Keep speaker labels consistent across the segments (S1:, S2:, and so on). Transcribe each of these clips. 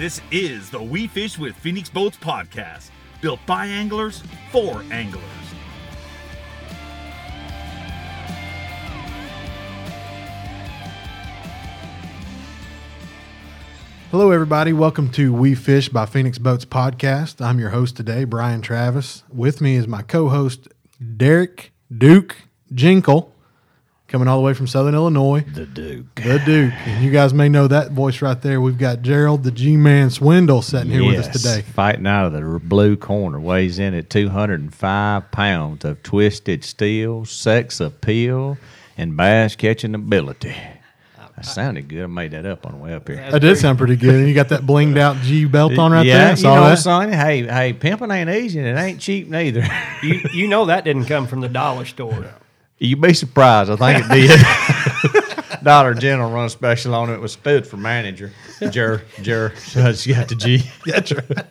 S1: This is the We Fish with Phoenix Boats podcast, built by anglers for anglers.
S2: Hello, everybody. Welcome to We Fish by Phoenix Boats podcast. I'm your host today, Brian Travis. With me is my co host, Derek Duke Jinkle, coming all the way from Southern Illinois.
S3: The Duke.
S2: The Duke. And you guys may know that voice right there. We've got Gerald, the G Man Swindle, sitting here with us today.
S3: Fighting out of the blue corner, weighs in at 205 pounds of twisted steel, sex appeal, and bass catching ability. That sounded good. I made that up on the way up here.
S2: That did sound pretty good. And you got that blinged out G belt on right
S3: yeah,
S2: there.
S3: you know,
S2: that.
S3: son. Hey, hey, pimping ain't easy, and it ain't cheap neither.
S4: you, you know that didn't come from the dollar store.
S3: You'd be surprised. I think it did. Dollar General run a special on it. It was stood for manager. Jer, Jer. So it's got the G.
S2: That's right.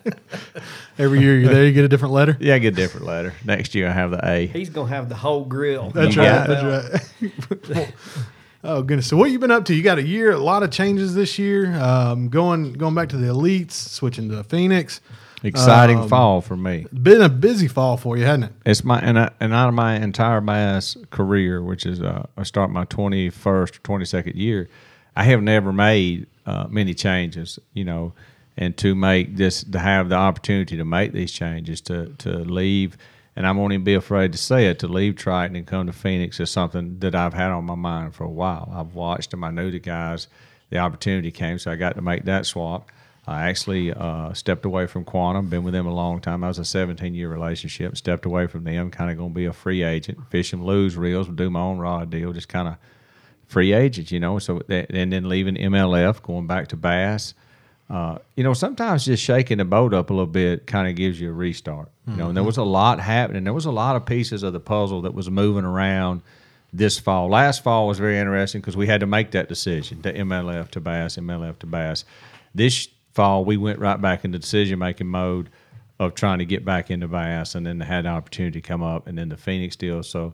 S2: Every year you're there, you get a different letter.
S3: Yeah, I get a different letter. Next year I have the A.
S4: He's gonna have the whole grill.
S2: That's
S3: You
S2: right. That's right. oh goodness! So what you been up to? You got a year, a lot of changes this year. Um, going going back to the elites, switching to Phoenix.
S3: Exciting
S2: Um,
S3: fall for me.
S2: Been a busy fall for you, hasn't it?
S3: It's my and, I, and out of my entire bass career, which is uh, I start my twenty first or twenty second year, I have never made uh, many changes. You know, and to make this to have the opportunity to make these changes to to leave, and I won't even be afraid to say it to leave Triton and come to Phoenix is something that I've had on my mind for a while. I've watched them. I knew the guys. The opportunity came, so I got to make that swap. I actually uh, stepped away from Quantum. Been with them a long time. I was a 17 year relationship. Stepped away from them. Kind of going to be a free agent, fish and Lew's reels, do my own rod deal. Just kind of free agent, you know. So that, and then leaving MLF, going back to Bass. Uh, you know, sometimes just shaking the boat up a little bit kind of gives you a restart. You know, and there was a lot happening. There was a lot of pieces of the puzzle that was moving around this fall. Last fall was very interesting because we had to make that decision to MLF to Bass, MLF to Bass. This fall, we went right back into decision making mode of trying to get back into Bass, and then had an opportunity to come up, and then the Phoenix deal. So,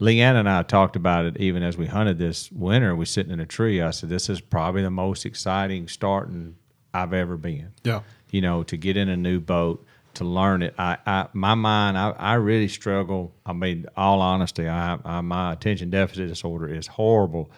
S3: Leanne and I talked about it even as we hunted this winter. We sitting in a tree. I said, "This is probably the most exciting starting I've ever been."
S2: Yeah.
S3: you know, to get in a new boat, to learn it. I, I my mind, I, I really struggle. I mean, all honesty, I, I my attention deficit disorder is horrible.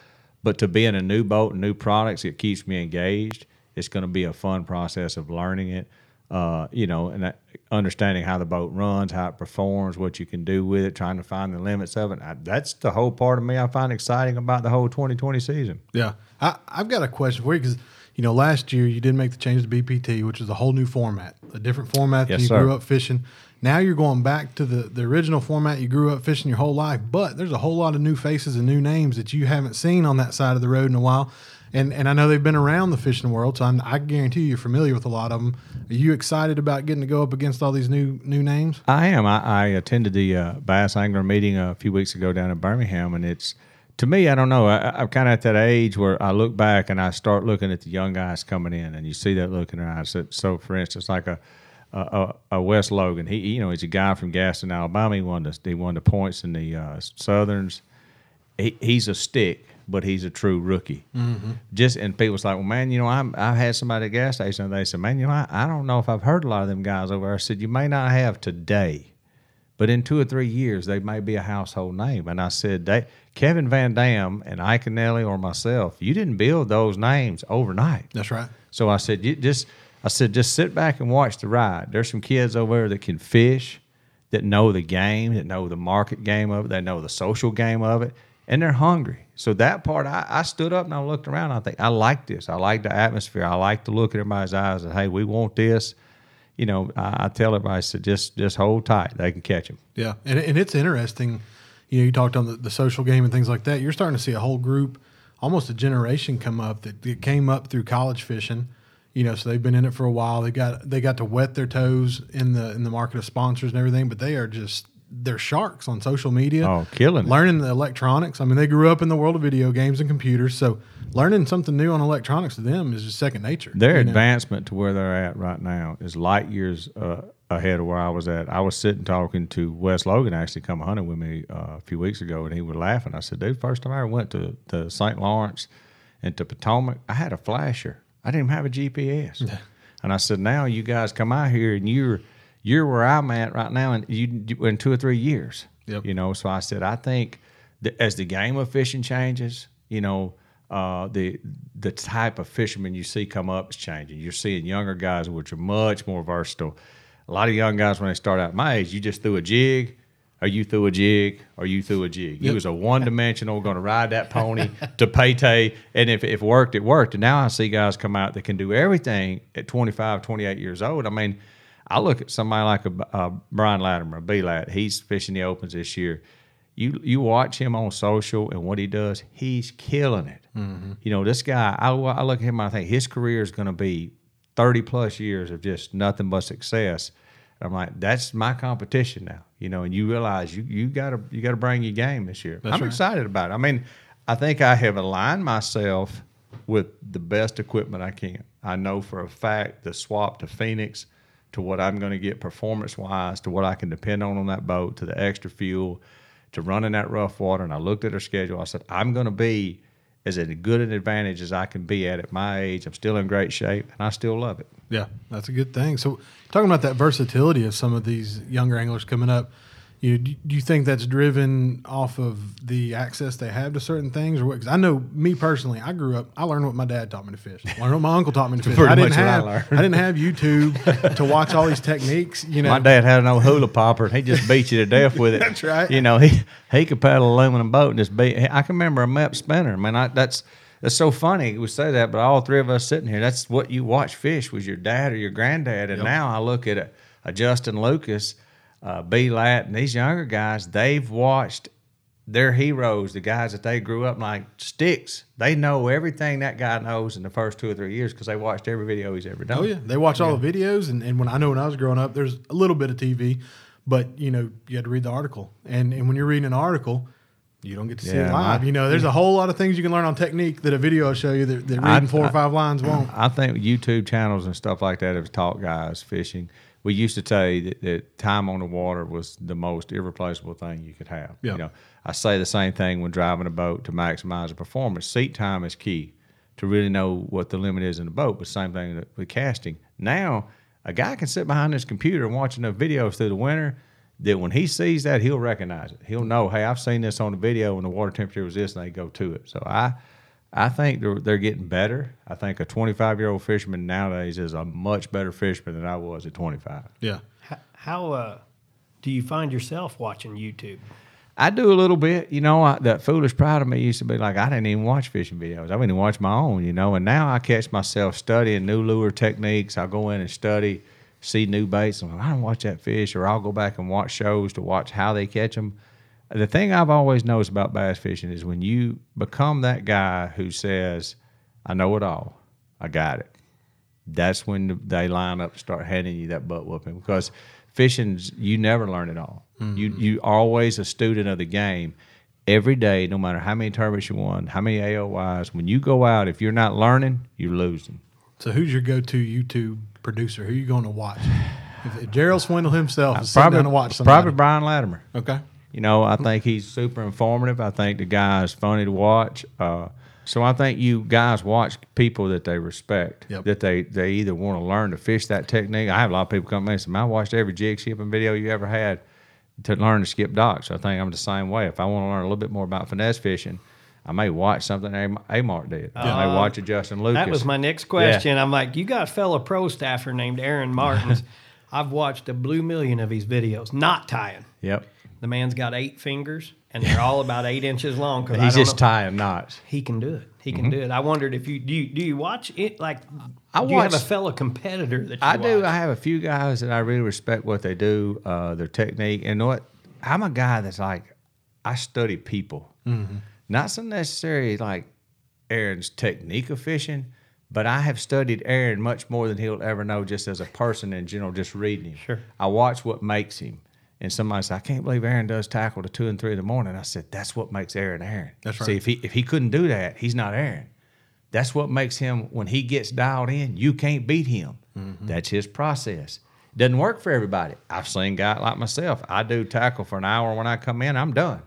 S3: But to be in a new boat and new products, it keeps me engaged. It's going to be a fun process of learning it. Uh, you know, and that, understanding how the boat runs, how it performs, what you can do with it, trying to find the limits of it. I, that's the whole part of me I find exciting about the whole 2020 season.
S2: Yeah. I, I've got a question for you because you know last year you didn't make the change to BPT, which is a whole new format, a different format
S3: Yes,
S2: than you
S3: sir.
S2: grew up fishing. Now you're going back to the, the original format you grew up fishing your whole life, but there's a whole lot of new faces and new names that you haven't seen on that side of the road in a while. And, and I know they've been around the fishing world, so I'm, I guarantee you you're familiar with a lot of them. Are you excited about getting to go up against all these new new names?
S3: I am. I, I attended the uh, Bass Angler meeting a few weeks ago down in Birmingham, and it's to me, I don't know. I, I'm kind of at that age where I look back and I start looking at the young guys coming in, and you see that look in their eyes. So, so for instance, like a a, a Logan, he you know he's a guy from Gaston, Alabama. He won the he won the points in the uh, Southerns. He, he's a stick, but he's a true rookie. Mm-hmm. Just and people's like, well, man, you know, I'm, I had somebody at a gas station. And they said, man, you know, I, I don't know if I've heard a lot of them guys over there. I said, you may not have today, but in two or three years, they may be a household name. And I said, they, Kevin Van Dam and Iaconelli or myself, you didn't build those names overnight.
S2: That's right.
S3: So I said, you just, I said, just sit back and watch the ride. There's some kids over there that can fish, that know the game, that know the market game of it, they know the social game of it, and they're hungry. So that part, I, I stood up and I looked around. I think I like this. I like the atmosphere. I like to look at everybody's eyes and hey, we want this. You know, I, I tell everybody, said, just just hold tight. They can catch them.
S2: Yeah, and, and it's interesting. You know, you talked on the, the social game and things like that. You're starting to see a whole group, almost a generation, come up that, that came up through college fishing. You know, so they've been in it for a while. They got they got to wet their toes in the in the market of sponsors and everything. But they are just they're sharks on social media.
S3: Oh, killing it.
S2: learning the electronics. I mean, they grew up in the world of video games and computers, so learning something new on electronics to them is just second nature.
S3: Their
S2: you know?
S3: advancement to where they're at right now is light years uh, ahead of where I was at. I was sitting talking to Wes Logan, actually come hunting with me uh, a few weeks ago, and he was laughing. I said, "Dude, first time I ever went to, to St. Lawrence and to Potomac, I had a flasher. I didn't even have a GPS." And I said, now you guys come out here and you're you're where I'm at right now, and you in two or three years.
S2: Yep.
S3: You know, so I said, I think as the game of fishing changes, you know, uh, the the type of fishermen you see come up is changing. You're seeing younger guys which are much more versatile. A lot of young guys when they start out my age, you just threw a jig, or you threw a jig, or you threw a jig. You was a one dimensional, going to ride that pony to payday, and if if it worked, it worked. And now I see guys come out that can do everything at 25, 28 years old. I mean, I look at somebody like a, a uh, Brian Latimer, a B-Lat. He's fishing the opens this year. You you watch him on social and what he does, he's killing it. Mm-hmm. You know, this guy, I, I look at him, I think his career is going to be 30 plus years of just nothing but success. And I'm like, that's my competition now, you know, and you realize you you gotta you gotta bring your game this year. I'm
S2: right.
S3: excited about it. I mean, I think I have aligned myself with the best equipment I can. I know for a fact the swap to Phoenix to what I'm going to get performance wise, to what I can depend on on that boat, to the extra fuel, to running that rough water. And I looked at her schedule. I said, I'm going to be as good an advantage as I can be at at my age. I'm still in great shape and I still love it.
S2: Yeah, that's a good thing. So, talking about that versatility of some of these younger anglers coming up, you do do you think that's driven off of the access they have to certain things, or what? Because I know me personally, I grew up. I learned what my dad taught me to fish. I learned what my uncle taught me to fish.
S3: Pretty
S2: I didn't
S3: much what I
S2: have.
S3: learned.
S2: I, didn't have YouTube to watch all these techniques. You know,
S3: My dad had an old hula popper and he just beat you to death with it.
S2: That's right.
S3: You know, he he could paddle a aluminum boat and just beat. I can remember a Mepps spinner. Man, I, that's that's so funny we say that, but all three of us sitting here, that's what you watch fish was your dad or your granddad. And now I look at a, a Justin Lucas, uh, B. Lat, and these younger guys. They've watched their heroes, the guys that they grew up like sticks. They know everything that guy knows in the first two or three years because they watched every video he's ever done.
S2: Oh yeah, they watch all the videos, and, and when I know when I was growing up, there's a little bit of TV, but you know you had to read the article, and and when you're reading an article, you don't get to see it live.
S3: my-
S2: you know, there's a whole lot of things you can learn on technique that a video will show you that, that
S3: I-
S2: reading four or five lines won't.
S3: I think YouTube channels and stuff like that have taught guys fishing. We used to say that, that time on the water was the most irreplaceable thing you could have.
S2: Yeah.
S3: You know, I say the same thing when driving a boat to maximize the performance. Seat time is key to really know what the limit is in the boat. But same thing with casting. Now, a guy can sit behind his computer and watch enough videos through the winter that when he sees that, he'll recognize it. He'll know, hey, I've seen this on the video when the water temperature was this, and they go to it. So I, I think they're, they're getting better. I think a 25 year old fisherman nowadays is a much better fisherman than I was at 25.
S2: Yeah,
S4: H- How uh, do you find yourself watching YouTube?
S3: I do a little bit, you know. I, that foolish pride of me used to be like, I didn't even watch fishing videos. I didn't even watch my own, you know. And now I catch myself studying new lure techniques. I'll go in and study, see new baits. And I don't watch that fish, or I'll go back and watch shows to watch how they catch them. The thing I've always noticed about bass fishing is when you become that guy who says, I know it all, I got it. That's when they line up and start handing you that butt whooping because fishing's you never learn it all. You mm-hmm. you always a student of the game. Every day, no matter how many tournaments you won, how many AOYs, when you go out, if you're not learning, you're losing.
S2: So who's your go-to YouTube producer? Who are you going to watch? If, Gerald Swindle himself is sitting
S3: Probably,
S2: down to watch somebody,
S3: probably Brian Latimer.
S2: okay.
S3: You know, I think he's super informative. I think the guy is funny to watch. Uh, so I think you guys watch people that they respect,
S2: Yep.
S3: that they, they either want to learn to fish that technique. I have a lot of people come in and say, "Man, I watched every jig skipping video you ever had to learn to skip docks. So I think I'm the same way. If I want to learn a little bit more about finesse fishing, I may watch something A- Amart did. I may watch a Justin Lucas.
S4: That was my next question. I'm like, you got a fellow pro staffer named Aaron Martens. I've watched a blue million of his videos, not tying.
S3: Yep.
S4: The man's got eight fingers, and they're all about eight inches long. 'cause I
S3: He's just
S4: know-
S3: tying knots.
S4: He can do it. He can do it. I wondered if you do. You, do you watch it? Like,
S3: I
S4: do you have a fellow competitor that you
S3: I do. I have a few guys that I really respect what they do, uh, their technique, and what I'm a guy that's like, I study people, not so necessarily like Aaron's technique of fishing, but I have studied Aaron much more than he'll ever know just as a person in general, just reading him.
S4: Sure.
S3: I watch what makes him. And somebody said, I can't believe Aaron does tackle to two and three in the morning. I said, that's what makes Aaron Aaron.
S2: That's
S3: See,
S2: right.
S3: if he if he couldn't do that, he's not Aaron. That's what makes him when he gets dialed in. You can't beat him. Mm-hmm. That's his process. Doesn't work for everybody. I've seen guys like myself. I do tackle for an hour when I come in. I'm done.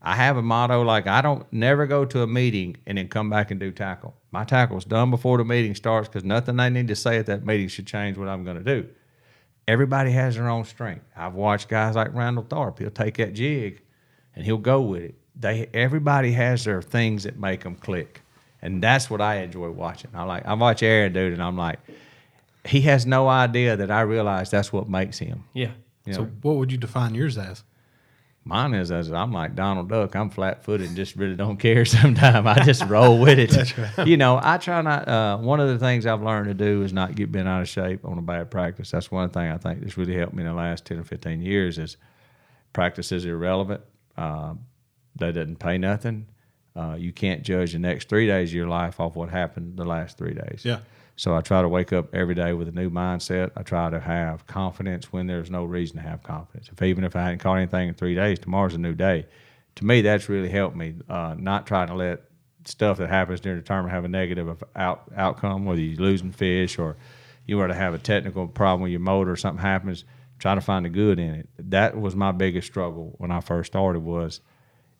S3: I have a motto like I don't never go to a meeting and then come back and do tackle. My tackle's done before the meeting starts because nothing they need to say at that meeting should change what I'm going to do. Everybody has their own strength. I've watched guys like Randall Tharp. He'll take that jig and he'll go with it. They everybody has their things that make them click, and that's what I enjoy watching. I like I watch Aaron do it, and I'm like, he has no idea that I realize that's what makes him.
S4: Yeah.
S3: You
S2: So what would you define yours as?
S3: Mine is as I'm like Donald Duck. I'm flat footed and just really don't care. Sometimes I just roll with it. You know, I try not. Uh, one of the things I've learned to do is not get bent out of shape on a bad practice. That's one thing I think that's really helped me in the last ten or fifteen years. Is practice is irrelevant. Uh, that doesn't pay nothing. Uh, you can't judge the next three days of your life off what happened the last three days.
S2: Yeah.
S3: So I try to wake up every day with a new mindset. I try to have confidence when there's no reason to have confidence. If even if I hadn't caught anything in three days, tomorrow's a new day. To me, that's really helped me. Uh, not trying to let stuff that happens during the tournament have a negative out, outcome, whether you're losing fish or you were to have a technical problem with your motor or something happens. Try to find the good in it. That was my biggest struggle when I first started. Was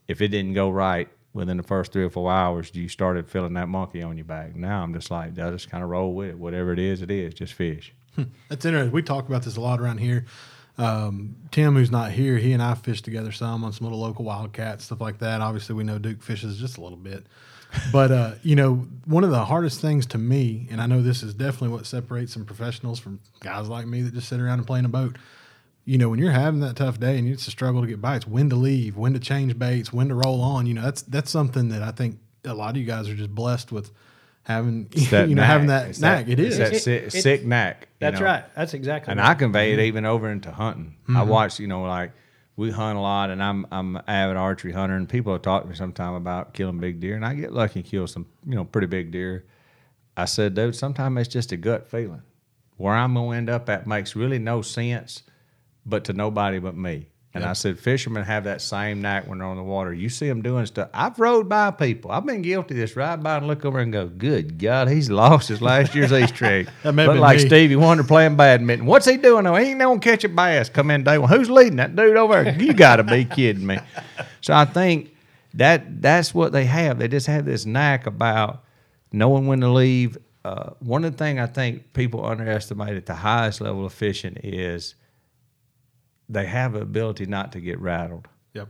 S3: if it didn't go right within the first three or four hours, you started feeling that monkey on your back. Now I'm just like, I just kind of roll with it. Whatever it is, it is. Just fish.
S2: That's interesting. We talk about this a lot around here. Um, Tim, who's not here, he and I fish together some on some little local wildcats, stuff like that. Obviously, we know Duke fishes just a little bit. But, uh, you know, one of the hardest things to me, and I know this is definitely what separates some professionals from guys like me that just sit around and play in a boat. You know, when you're having that tough day and it's a struggle to get bites, when to leave, when to change baits, when to roll on, you know, that's that's something that I think a lot of you guys are just blessed with having,
S3: that
S2: you know, having that
S3: It's
S2: knack.
S3: That, it's that
S4: It-
S3: sick,
S4: it-
S3: sick knack.
S4: That's
S3: know.
S4: right. That's exactly
S3: and
S4: right.
S3: I convey it even over into hunting. I mm-hmm. watch, you know, like we hunt a lot, and I'm I'm an avid archery hunter, and people have talked to me sometime about killing big deer, and I get lucky and kill some, you know, pretty big deer. I said, dude, sometimes it's just a gut feeling. Where I'm gonna end up at makes really no sense, but to nobody but me. And I said, fishermen have that same knack when they're on the water. You see them doing stuff. I've rode by people. I've been guilty of this. Ride by and look over and go, "Good God, he's lost his last year's Easter egg."
S2: That may
S3: Look like
S2: me.
S3: Stevie Wonder playing badminton. What's he doing? though? He ain't gonna catch a bass. Come in day one. Who's leading that dude over there? You got to be kidding me. So I think that that's what they have. They just have this knack about knowing when to leave. Uh, one of the things I think people underestimate at the highest level of fishing is they have the ability not to get rattled
S2: Yep.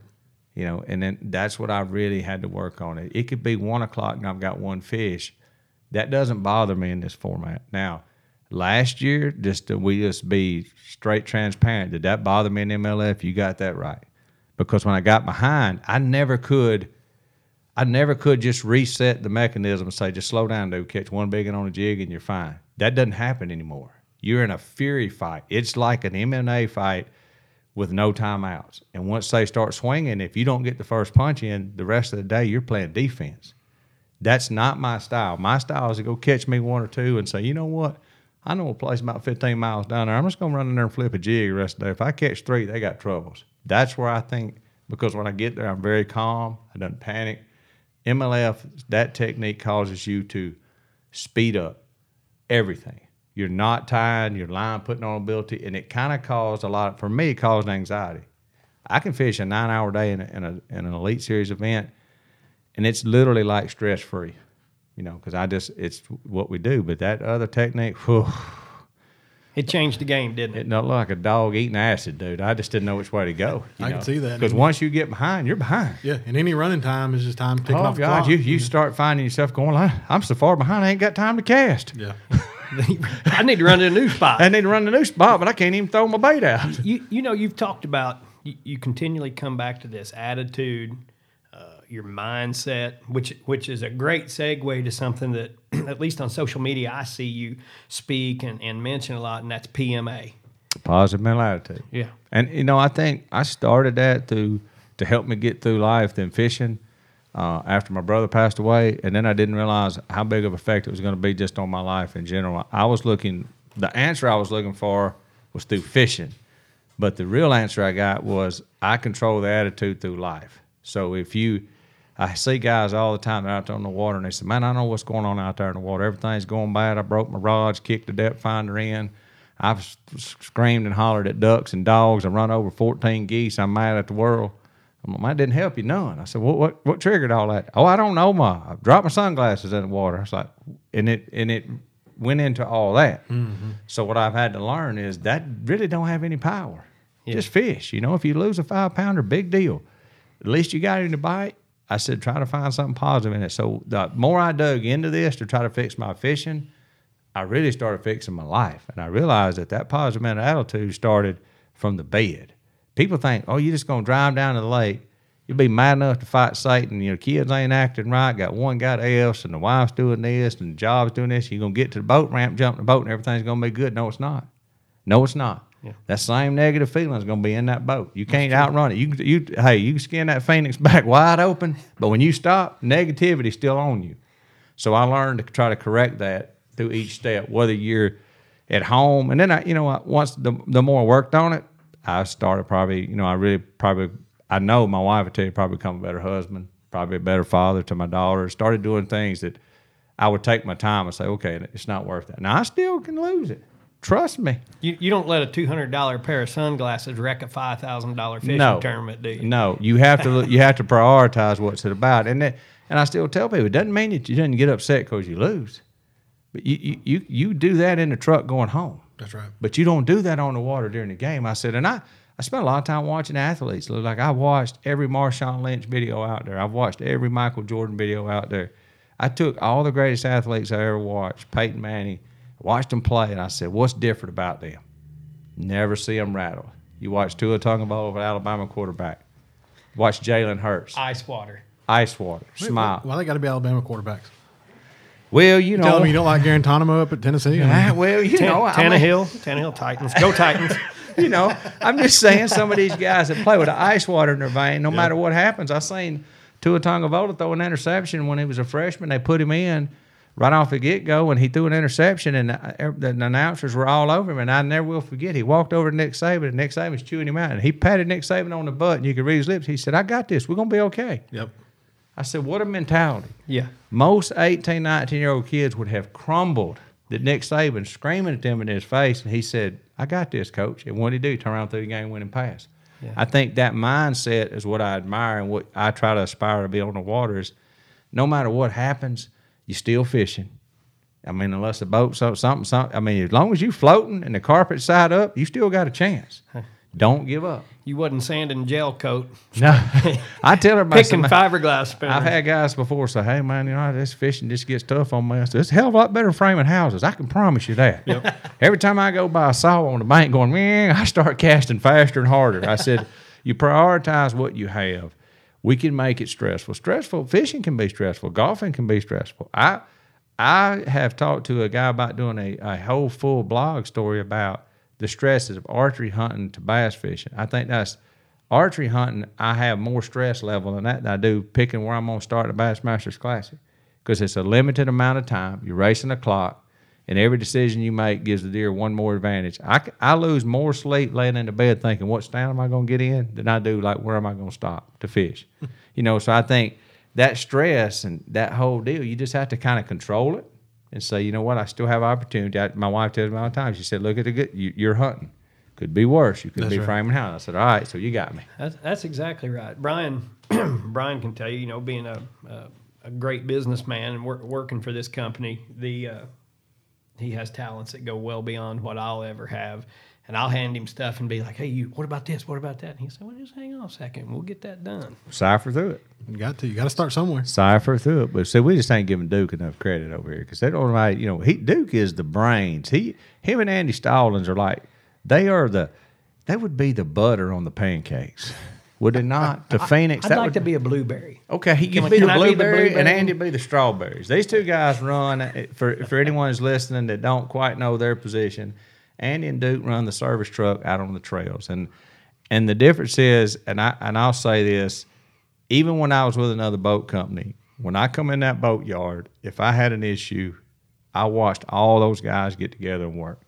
S3: you know, and then that's what I really had to work on. It it could be one o'clock and I've got one fish. That doesn't bother me in this format. Now, last year, just to we just be straight transparent. Did that bother me in MLF? You got that right, because when I got behind, I never could. I never could just reset the mechanism and say, just slow down, dude, catch one big one on a jig and you're fine. That doesn't happen anymore. You're in a fury fight. It's like an MMA fight with no timeouts. And once they start swinging, if you don't get the first punch in, the rest of the day you're playing defense. That's not my style. My style is to go catch me one or two and say, you know what? I know a place about 15 miles down there. I'm just going to run in there and flip a jig the rest of the day. If I catch three, they got troubles. That's where I think, because when I get there, I'm very calm. I don't panic. MLF, that technique causes you to speed up everything. You're not tired, your line putting on ability, and it kind of caused a lot. for me, it caused anxiety. I can fish a nine-hour day in, a, in, a, in an elite series event, and it's literally like stress free, you know, because I just it's what we do. But that other technique, whew,
S4: It changed the game, didn't it?
S3: it looked like a dog eating acid, dude. I just didn't know which way to go.
S2: I can see that.
S3: because once you get behind, you're behind.
S2: Yeah, and any running time is just time ticking
S3: Oh
S2: off the
S3: God,
S2: clock.
S3: you you mm-hmm. start finding yourself going, "I- I'm so far behind, I ain't got time to cast.
S2: yeah.
S4: I need to run to a new spot.
S3: I need to run to a new spot, but I can't even throw my bait out.
S4: you you know you've talked about you, you continually come back to this attitude uh, your mindset which which is a great segue to something that at least on social media i see you speak and, and mention a lot and that's pma
S3: Positive mental attitude.
S4: yeah
S3: And you know, I think I started that to to help me get through life than fishing. Uh, after my brother passed away, and then I didn't realize how big of effect it was going to be just on my life in general. I was looking, the answer I was looking for was through fishing, but the real answer I got was I control the attitude through life. So if you, I see guys all the time they're out there on the water and they say, "Man, I know what's going on out there in the water. Everything's going bad. I broke my rods, kicked the depth finder in." I've screamed and hollered at ducks and dogs. I run over 14 geese. I'm mad at the world. I'm like, "Man, didn't help you none." I said, "What what what triggered all that?" "Oh, I don't know, ma. I dropped my sunglasses in the water." I was like, and it and it went into all that. Mm-hmm. So what I've had to learn is that really don't have any power. Just fish. You know, if you lose a five pounder, big deal. At least you got it in the bite. I said, try to find something positive in it. So the more I dug into this to try to fix my fishing, I really started fixing my life. And I realized that that positive mental attitude started from the bed. People think, oh, you're just going to drive down to the lake. You'll be mad enough to fight Satan. Your kids ain't acting right. Got one got else, and the wife's doing this, and the job's doing this. You're going to get to the boat ramp, jump in the boat, and everything's going to be good. No, it's not. No, it's not. That same negative feeling is going to be in that boat. You can't outrun it. You, you, hey, you can skin that phoenix back wide open, but when you stop, negativity's still on you. So I learned to try to correct that through each step, whether you're at home, and then I, you know, once the the more I worked on it, I started probably, you know, I really probably, I know my wife would tell you probably become a better husband, probably a better father to my daughter. Started doing things that I would take my time and say, okay, it's not worth that. Now I still can lose it. Trust me.
S4: You, you don't let a two hundred dollar pair of sunglasses wreck a five thousand dollar fishing
S3: no
S4: tournament, do you?
S3: No, you have to you have to prioritize what's it about, and that, and I still tell people it doesn't mean that you didn't get upset because you lose, but you, you you you do that in the truck going home.
S2: That's right.
S3: But you don't do that on the water during the game. I said, and I, I spent a lot of time watching athletes. Like I watched every Marshawn Lynch video out there. I've watched every Michael Jordan video out there. I took all the greatest athletes I ever watched, Peyton Manning, watched them play, and I said, what's different about them? Never see them rattle. You watch Tua Tagovailoa, an Alabama quarterback. Watch Jalen Hurts,
S4: Ice water.
S3: ice water, smile.
S2: Well, they got to be Alabama quarterbacks.
S3: Well, you know,
S2: Tell them you don't like Guantanamo up at Tennessee. I mean,
S3: well, you
S4: Tan-
S3: know, I mean-
S4: Tannehill, Tannehill Titans. Go Titans.
S3: you know, I'm just saying some of these guys that play with the ice water in their vein, no matter what happens. I seen Tua Tagovailoa throw an interception when he was a freshman. They put him in right off the get go, and he threw an interception, and the, the announcers were all over him. And I never will forget. He walked over to Nick Saban, and Nick Saban was chewing him out, and he patted Nick Saban on the butt, and you could read his lips. He said, "I got this. We're gonna be okay."
S2: Yep.
S3: I said, "What a mentality."
S4: Yeah.
S3: Most 18, 19 year old kids would have crumbled that Nick Saban screaming at them in his face. And he said, I got this, coach. And what did he do? Turn around through the game, winning pass. I think that mindset is what I admire and what I try to aspire to be on the water is no matter what happens, you're still fishing. I mean, unless the boat's so- something, something, I mean, as long as you're floating and the carpet's side up, you still got a chance. Don't give up.
S4: You wasn't sanding gel coat,
S3: No, I tell everybody,
S4: picking fiberglass spinners.
S3: I've had guys before say, "Hey man, you know this fishing just gets tough on me." I said, "It's a hell of a lot better framing houses. I can promise you that." Every time I go by a saw on the bank going, "Man," I start casting faster and harder. I said, "You prioritize what you have. We can make it stressful. Stressful fishing can be stressful. Golfing can be stressful. I I have talked to a guy about doing a, a whole full blog story about the stresses of archery hunting to bass fishing. I think that's archery hunting. I have more stress level than that than I do picking where I'm going to start the Bassmasters Classic because it's a limited amount of time. You're racing the clock, and every decision you make gives the deer one more advantage. I, I lose more sleep laying in the bed thinking what stand am I going to get in than I do like where am I going to stop to fish. you know, so I think that stress and that whole deal, you just have to kind of control it and say, you know what, I still have opportunity. I, my wife tells me all the time. She said, "Look at the good. You, you're hunting. Could be worse. You could
S2: That's
S3: be
S2: right.
S3: framing house." I said, "All right, so you got me."
S4: That's, that's exactly right. Brian Brian can tell you, you know, being a, a, a great businessman and work, working for this company, the uh, he has talents that go well beyond what I'll ever have. And I'll hand him stuff and be like, "Hey, you, what about this? What about that?" And he said, "Well, just hang on a second. We'll get that done."
S3: Cipher through it.
S2: You got to. You got to start somewhere.
S3: Cipher through it. But see, we just ain't giving Duke enough credit over here because they don't like, you know, he Duke is the brains. He, him, and Andy Stallings are like, they are the, they would be the butter on the pancakes, would it not? To Phoenix,
S4: I'd
S3: that
S4: like
S3: would,
S4: to be a blueberry.
S3: Okay, he
S4: Can
S3: could
S4: we-
S3: be the
S4: can I be the
S3: blueberry, and? Andy be the strawberries. These two guys run uh, for for anyone who's listening that don't quite know their position. Andy and Duke run the service truck out on the trails, and and the difference is, and I and I'll say this, even when I was with another boat company, when I come in that boat yard, if I had an issue, I watched all those guys get together and work.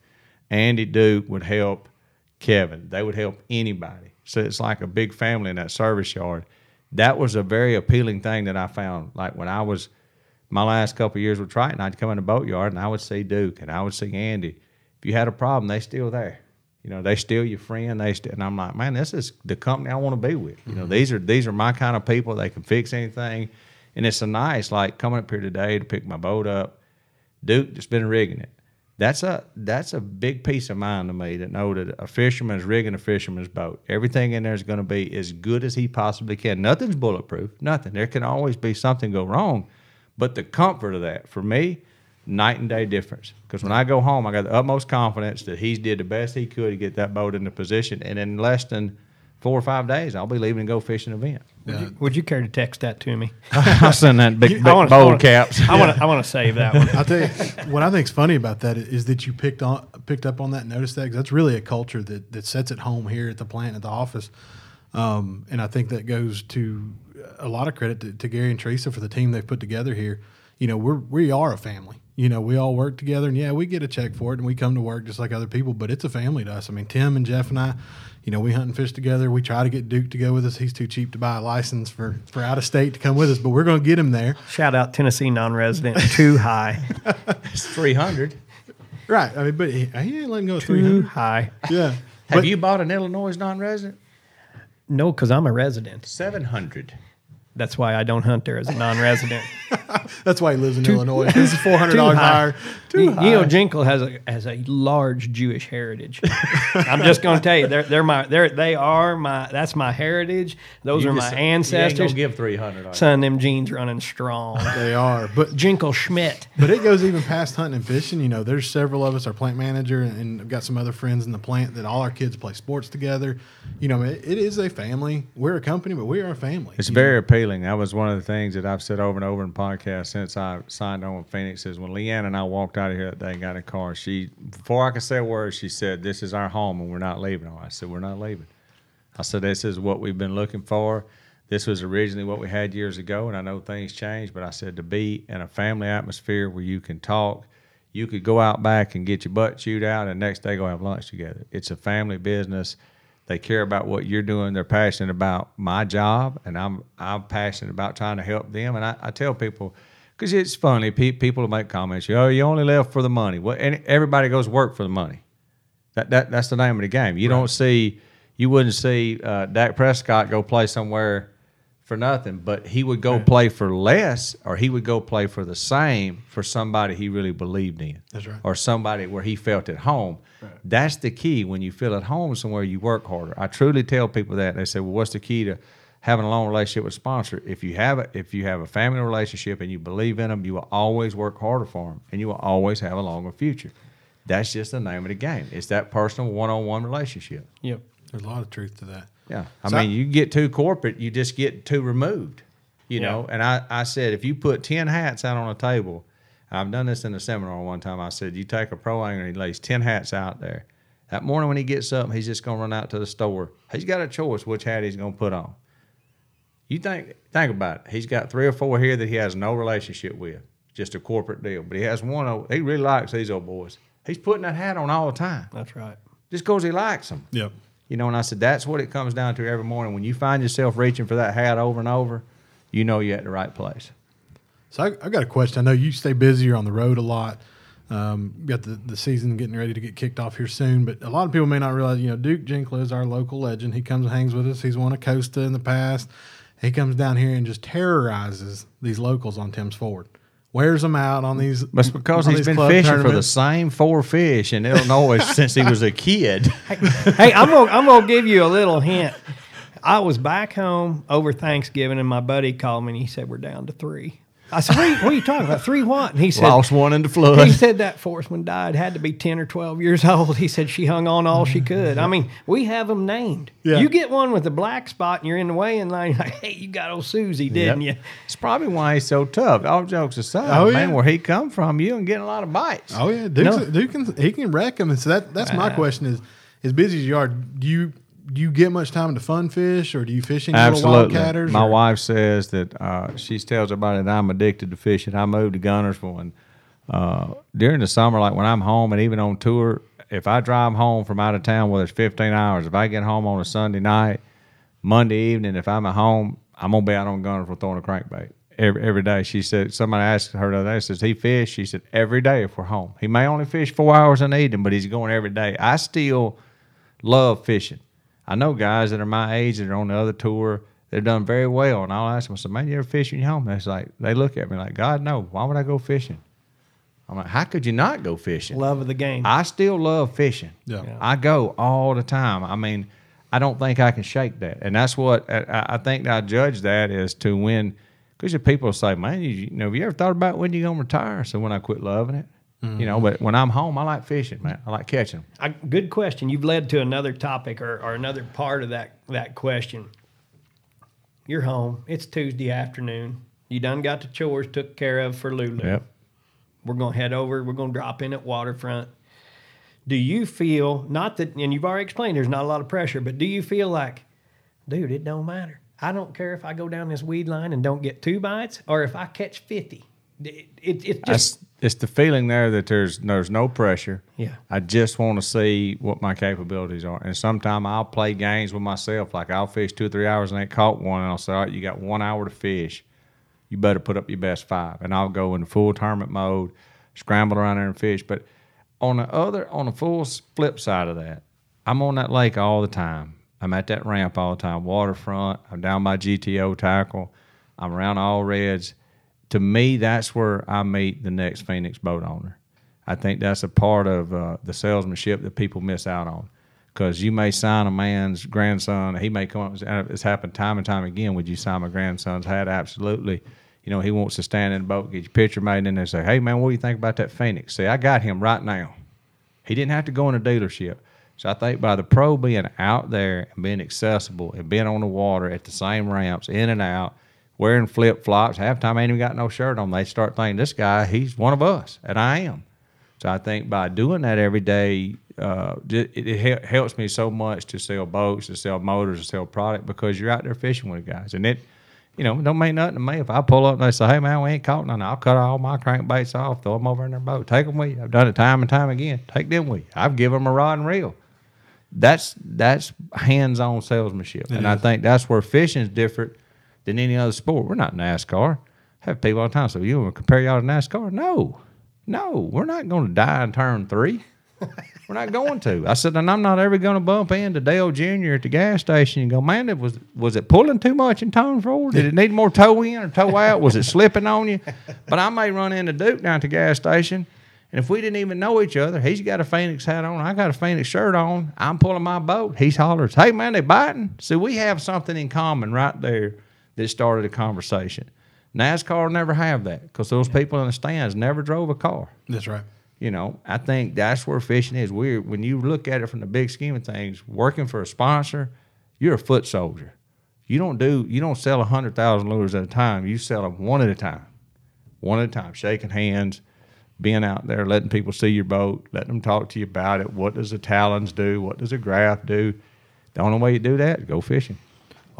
S3: Andy Duke would help Kevin. They would help anybody. So it's like a big family in that service yard. That was a very appealing thing that I found. Like when I was my last couple years with Triton, I'd come in the boatyard and I would see Duke and I would see Andy. If you had a problem, they still there. You know, they still your friend. They still, and I'm like, man, this is the company I want to be with. You know, mm-hmm. these are these are my kind of people. They can fix anything, and it's a nice like coming up here today to pick my boat up. Duke just been rigging it. That's a that's a big piece of mind to me to know that a fisherman is rigging a fisherman's boat. Everything in there is going to be as good as he possibly can. Nothing's bulletproof. Nothing. There can always be something go wrong, but the comfort of that for me, night and day difference. Because when I go home, I got the utmost confidence that he did the best he could to get that boat into position, and in less than four or five days, I'll be leaving and go fishing an event.
S4: Would, you, would you care to text that to me?
S3: I'll send that big, big
S4: I wanna- I wanna-
S3: caps.
S4: I want to. I want to save that one.
S2: I'll tell you what I think's funny about that is that you picked on picked up on that and noticed that 'cause that's really a culture that that sets at home here at the plant at the office, um, and I think that goes to a lot of credit to, to Gary and Teresa for the team they've put together here. You know, we're we are a family. You know, we all work together, and yeah, we get a check for it, and we come to work just like other people. But it's a family to us. I mean, Tim and Jeff and I, you know, we hunt and fish together. We try to get Duke to go with us. He's too cheap to buy a license for for out of state to come with us, but we're going to get him there.
S4: Shout out Tennessee non-resident. Too high.
S3: It's three hundred.
S2: Right. I mean, but he, he ain't letting go of
S4: Too
S2: 300.
S4: high.
S2: Yeah.
S3: Have you bought an Illinois non-resident?
S4: No, because I'm a resident.
S3: Seven hundred.
S4: That's why I don't hunt there as a non-resident.
S2: That's why he lives in Illinois. This is four hundred dollars
S4: high.
S2: higher.
S4: you, you know, Jinkle has a has a large Jewish heritage. I'm just going to tell you, they're they're my they're they are my that's my heritage. Those are my ancestors.
S3: give three hundred.
S4: Son, them jeans running strong.
S2: They are, but
S4: Jinkle Schmidt.
S2: but it goes even past hunting and fishing. You know, there's several of us, our plant manager, and I've got some other friends in the plant that all our kids play sports together. You know, it, it is a family. We're a company, but we are a family.
S3: It's very appealing. That was one of the things that I've said over and over in podcasts since I signed on with Phoenix. Is when Leanne and I walked out of here that day and got in a car. She before I could say a word, she said, "This is our home, and we're not leaving." I said, "We're not leaving." I said, "This is what we've been looking for." This was originally what we had years ago, and I know things changed. But I said to be in a family atmosphere where you can talk, you could go out back and get your butt chewed out, and next day go have lunch together. It's a family business. They care about what you're doing. They're passionate about my job, and I'm I'm passionate about trying to help them. And I, I tell people because it's funny. Pe- people make comments. Oh, you only left for the money. Well, and everybody goes work for the money. That, that that's the name of the game. You don't see, you wouldn't see uh, Dak Prescott go play somewhere for nothing, but he would go play for less, or he would go play for the same for somebody he really believed in.
S2: That's right.
S3: Or somebody where he felt at home. That's the key. When you feel at home somewhere, you work harder. I truly tell people that. They say, "Well, what's the key to having a long relationship with a sponsor? If you have a, if you have a family relationship and you believe in them, you will always work harder for them, and you will always have a longer future." That's just the name of the game. It's that personal one-on-one relationship.
S4: Yep.
S2: There's a lot of truth to that.
S3: Yeah. I
S2: So
S3: mean,
S2: I-
S3: you get too corporate, you just get too removed, you
S4: Yeah.
S3: know. And I, I said, if you put 10 hats out on a table, I've done this in a seminar one time. I said, you take a pro angler and he lays 10 hats out there. That morning when he gets up, he's just going to run out to the store. He's got a choice which hat he's going to put on. You think think about it. He's got three or four here that he has no relationship with, just a corporate deal. But he has one. He really likes these old boys. He's putting that hat on all the time,
S4: That's right.
S3: just because he likes them.
S2: Yep.
S3: You know, and I said that's what it comes down to every morning. When you find yourself reaching for that hat over and over, you know you're at the right place.
S2: So I, I got a question. I know you stay busy. You're on the road a lot. Um, got the, the season getting ready to get kicked off here soon, but a lot of people may not realize, you know, Duke Jinkler is our local legend. He comes and hangs with us. He's won a Costa in the past. He comes down here and just terrorizes these locals on Tim's Ford. Wears them out on these.
S3: That's because he's been fishing for the same four fish in Illinois since he was a kid.
S4: hey, I'm gonna I'm gonna give you a little hint. I was back home over Thanksgiving, and my buddy called me and he said we're down to three. I said, "What are you, what are you talking about? Three what?" And he said,
S3: Lost one in the flood.
S4: He said that fourthman died, had to be 10 or 12 years old. He said she hung on all she mm-hmm. could. I mean, we have them named.
S2: Yeah.
S4: You get one with a black spot and you're in the weighing line, like, hey, you got old Susie, didn't
S3: Yep.
S4: you?
S3: It's probably why he's so tough. All jokes aside,
S2: Oh,
S3: man,
S2: yeah.
S3: where he come from, you and getting a lot of bites.
S2: Oh yeah, Duke's,
S4: No.
S2: Duke can he can wreck them. And so that that's my question is, as busy as you are, do you do you get much time to fun fish, or do you fishing little
S3: Absolutely.
S2: wildcatters?
S3: My
S2: or-
S3: wife says that uh, she tells everybody that I'm addicted to fishing. I moved to Guntersville, and uh, during the summer, like when I'm home and even on tour, if I drive home from out of town, whether it's 15 hours, if I get home on a Sunday night, Monday evening, if I'm at home, I'm gonna be out on Guntersville throwing a crankbait every every day. She said somebody asked her the other day, says he fish. She said every day if we're home. He may only fish four hours in the evening, but he's going every day. I still love fishing. I know guys that are my age that are on the other tour. They've done very well, and I'll ask them, I said, "Man, you ever fish in your home?" And it's like they look at me like, "God, no. Why would I go fishing?" I'm like, "How could you not go fishing?"
S4: Love of the game.
S3: I still love fishing.
S2: Yeah.
S4: Yeah.
S3: I go all the time. I mean, I don't think I can shake that, and that's what I, I think. I judge that is to when, because people say, "Man, you, you know, have you ever thought about when you're gonna retire?" So when I quit loving it, you know, but when I'm home, I like fishing, man. I like catching.
S4: I, good question. You've led to another topic or, or another part of that that question. You're home. It's Tuesday afternoon. You done got the chores took care of for Lulu.
S3: Yep.
S4: We're gonna head over. We're gonna drop in at waterfront. Do you feel not that? And you've already explained there's not a lot of pressure, but do you feel like, dude, it don't matter. I don't care if I go down this weed line and don't get two bites, or if I catch fifty. It, it, it's just
S3: it's the feeling there that there's there's no pressure.
S4: Yeah.
S3: I just want to see what my capabilities are, and sometimes I'll play games with myself. Like I'll fish two or three hours and ain't caught one, and I'll say, "All right, you got one hour to fish. You better put up your best five. And I'll go in full tournament mode, scramble around there and fish. But on the other, on the full flip side of that, I'm on that lake all the time. I'm at that ramp all the time, waterfront. I'm down by GTO tackle. I'm around all reds. To me, that's where I meet the next Phoenix boat owner. I think that's a part of uh, the salesmanship that people miss out on. Because you may sign a man's grandson, he may come up. and It's happened time and time again. Would you sign my grandson's hat? Absolutely. You know, he wants to stand in the boat, get your picture made, and then they say, "Hey, man, what do you think about that Phoenix?" See, I got him right now. He didn't have to go in a dealership. So I think by the pro being out there and being accessible and being on the water at the same ramps, in and out, wearing flip flops, half time ain't even got no shirt on. They start thinking this guy, he's one of us, and I am. So I think by doing that every day, uh, it, it helps me so much to sell boats, to sell motors, to sell product because you're out there fishing with guys, and it, you know, don't mean nothing to me if I pull up and they say, "Hey man, we ain't caught none," I'll cut all my crankbaits off, throw them over in their boat, take them with you. I've done it time and time again. Take them with you. I've given them a rod and reel. That's that's hands-on salesmanship, and I think that's where fishing is different than any other sport. We're not NASCAR. have people all the time. So you want to compare y'all to NASCAR? No, no, we're not going to die in turn three. we're not going to. I said, and I'm not ever going to bump into Dale Jr. at the gas station and go, man, it was was it pulling too much in turn four? Did it need more toe in or toe out? Was it slipping on you? But I may run into Duke down at the gas station. And if we didn't even know each other, he's got a Phoenix hat on, I got a Phoenix shirt on, I'm pulling my boat. He's hollers, hey man, they biting. See, we have something in common right there that started a conversation. NASCAR never have that because those people in the stands never drove a car.
S2: That's right.
S3: You know, I think that's where fishing is. We're when you look at it from the big scheme of things, working for a sponsor, you're a foot soldier. You don't do you don't sell a hundred thousand lures at a time. You sell them one at a time, one at a time, shaking hands, being out there, letting people see your boat, letting them talk to you about it. What does a talons do? What does a graph do? The only way you do that is go fishing.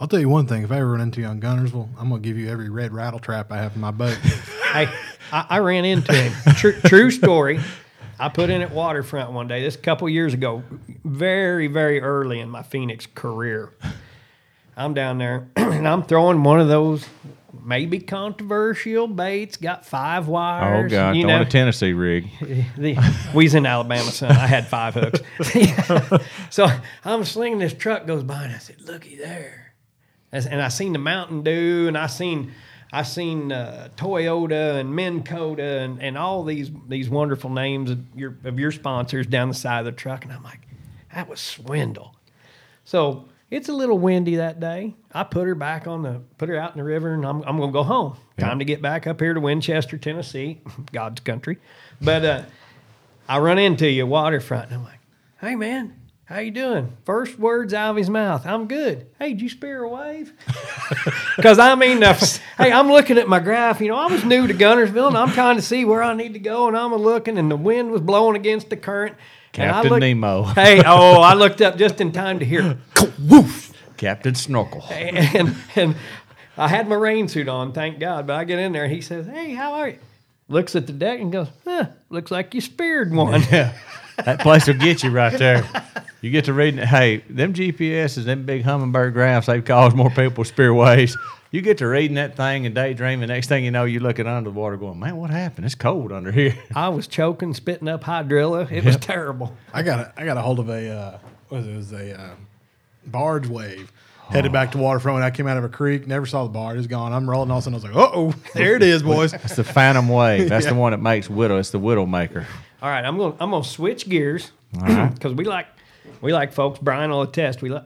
S2: I'll tell you one thing. If I ever run into you on Guntersville, I'm gonna give you every red rattle trap I have in my boat.
S4: Hey, I, I ran into him. True, true story. I put in at Waterfront one day. This a couple years ago, very very early in my Phoenix career. I'm down there and I'm throwing one of those maybe controversial baits. Got five
S3: oh,
S4: wires.
S3: Oh God,
S4: you
S3: throwing
S4: know,
S3: a Tennessee rig.
S4: the, we was in Alabama, son. I had five hooks. so I'm slinging this truck goes by, and I said, "Looky there," As- and I seen the Mountain Dew, and I seen I seen uh, Toyota and Minn Kota and, and all these these wonderful names of your of your sponsors down the side of the truck, and I'm like, that was swindle. So it's a little windy that day. I put her back on the put her out in the river, and I'm I'm gonna go home. Time to get back up here to Winchester, Tennessee, God's country. But uh, I run into you waterfront, and I'm like, "Hey man, how you doing?" First words out of his mouth, "I'm good." Hey, did you spear a wave? Because I mean, hey, I'm looking at my graph. You know, I was new to Guntersville, and I'm trying to see where I need to go, and I'm looking, and the wind was blowing against the current.
S3: Captain
S4: looked-
S3: Nemo.
S4: Hey, oh, I looked up just in time to hear woof,
S3: Captain Snorkel.
S4: and and I had my rain suit on, thank God. But I get in there, and he says, "Hey, how are you?" Looks at the deck and goes, huh, "Looks like you speared one."
S3: That place will get you right there. You get to reading. Hey, them GPSs, them big Humminbird graphs, they've caused more people spear waves. You get to reading that thing and daydreaming. Next thing you know, you're looking under the water, going, "Man, what happened? It's cold under here."
S4: I was choking, spitting up hydrilla. It was terrible.
S2: I got a, I got a hold of a uh, was it, it was a uh, barge wave. Headed back to waterfront. I came out of a creek, never saw the barge. It's gone. I'm rolling. All of a sudden, I was like, "Uh oh, there it is, boys."
S3: It's the Phantom Wave. That's the one that makes widow. It's the widow maker.
S4: All right, I'm going. to I'm going to switch gears
S3: right.
S4: because we like we like folks. Brian will attest. We like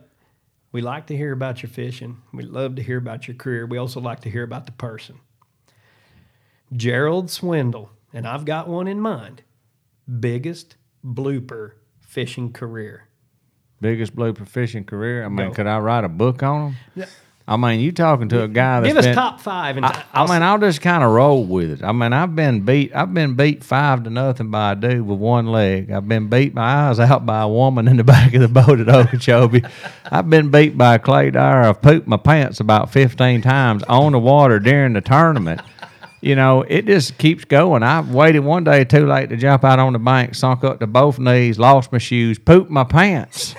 S4: we like to hear about your fishing. We love to hear about your career. We also like to hear about the person. Gerald Swindle, and I've got one in mind. Biggest blooper fishing career.
S3: Biggest blooper fishing career. I mean,
S4: Go.
S3: could I write a book on him? I mean, you talking to a guy that's
S4: Give us
S3: been,
S4: top five. And
S3: I, I mean, I'll just kind of roll with it. I mean, I've been beat. I've been beat five to nothing by a dude with one leg. I've been beat my eyes out by a woman in the back of the boat at Okeechobee. I've been beat by a Clay Dyer. I've pooped my pants about fifteen times on the water during the tournament. You know, it just keeps going. I waited one day too late to jump out on the bank, sunk up to both knees, lost my shoes, pooped my pants.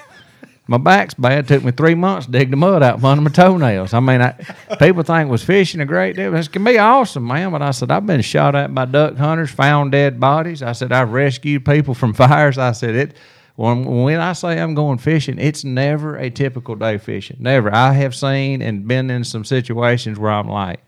S3: My back's bad. Took me three months to dig the mud out from under my toenails. I mean, I, people think was fishing a great deal. This can be awesome, man. But I said I've been shot at by duck hunters, found dead bodies. I said I've rescued people from fires. I said it. When, when I say I'm going fishing, it's never a typical day fishing. Never. I have seen and been in some situations where I'm like,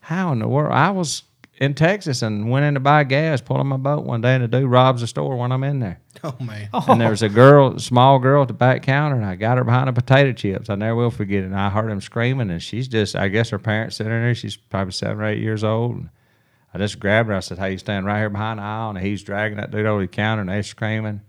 S3: how in the world? I was in Texas and went in to buy gas, pulling my boat one day, and the dude robs the store when I'm in there.
S2: Oh man,
S3: And there was a girl, a small girl at the back counter, and I got her behind the potato chips. I never will forget it. And I heard him screaming, and she's just, I guess her parents sitting there. She's probably seven or eight years old. And I just grabbed her. I said, Hey, you stand right here behind the aisle. And he's dragging that dude over the counter, and they're screaming.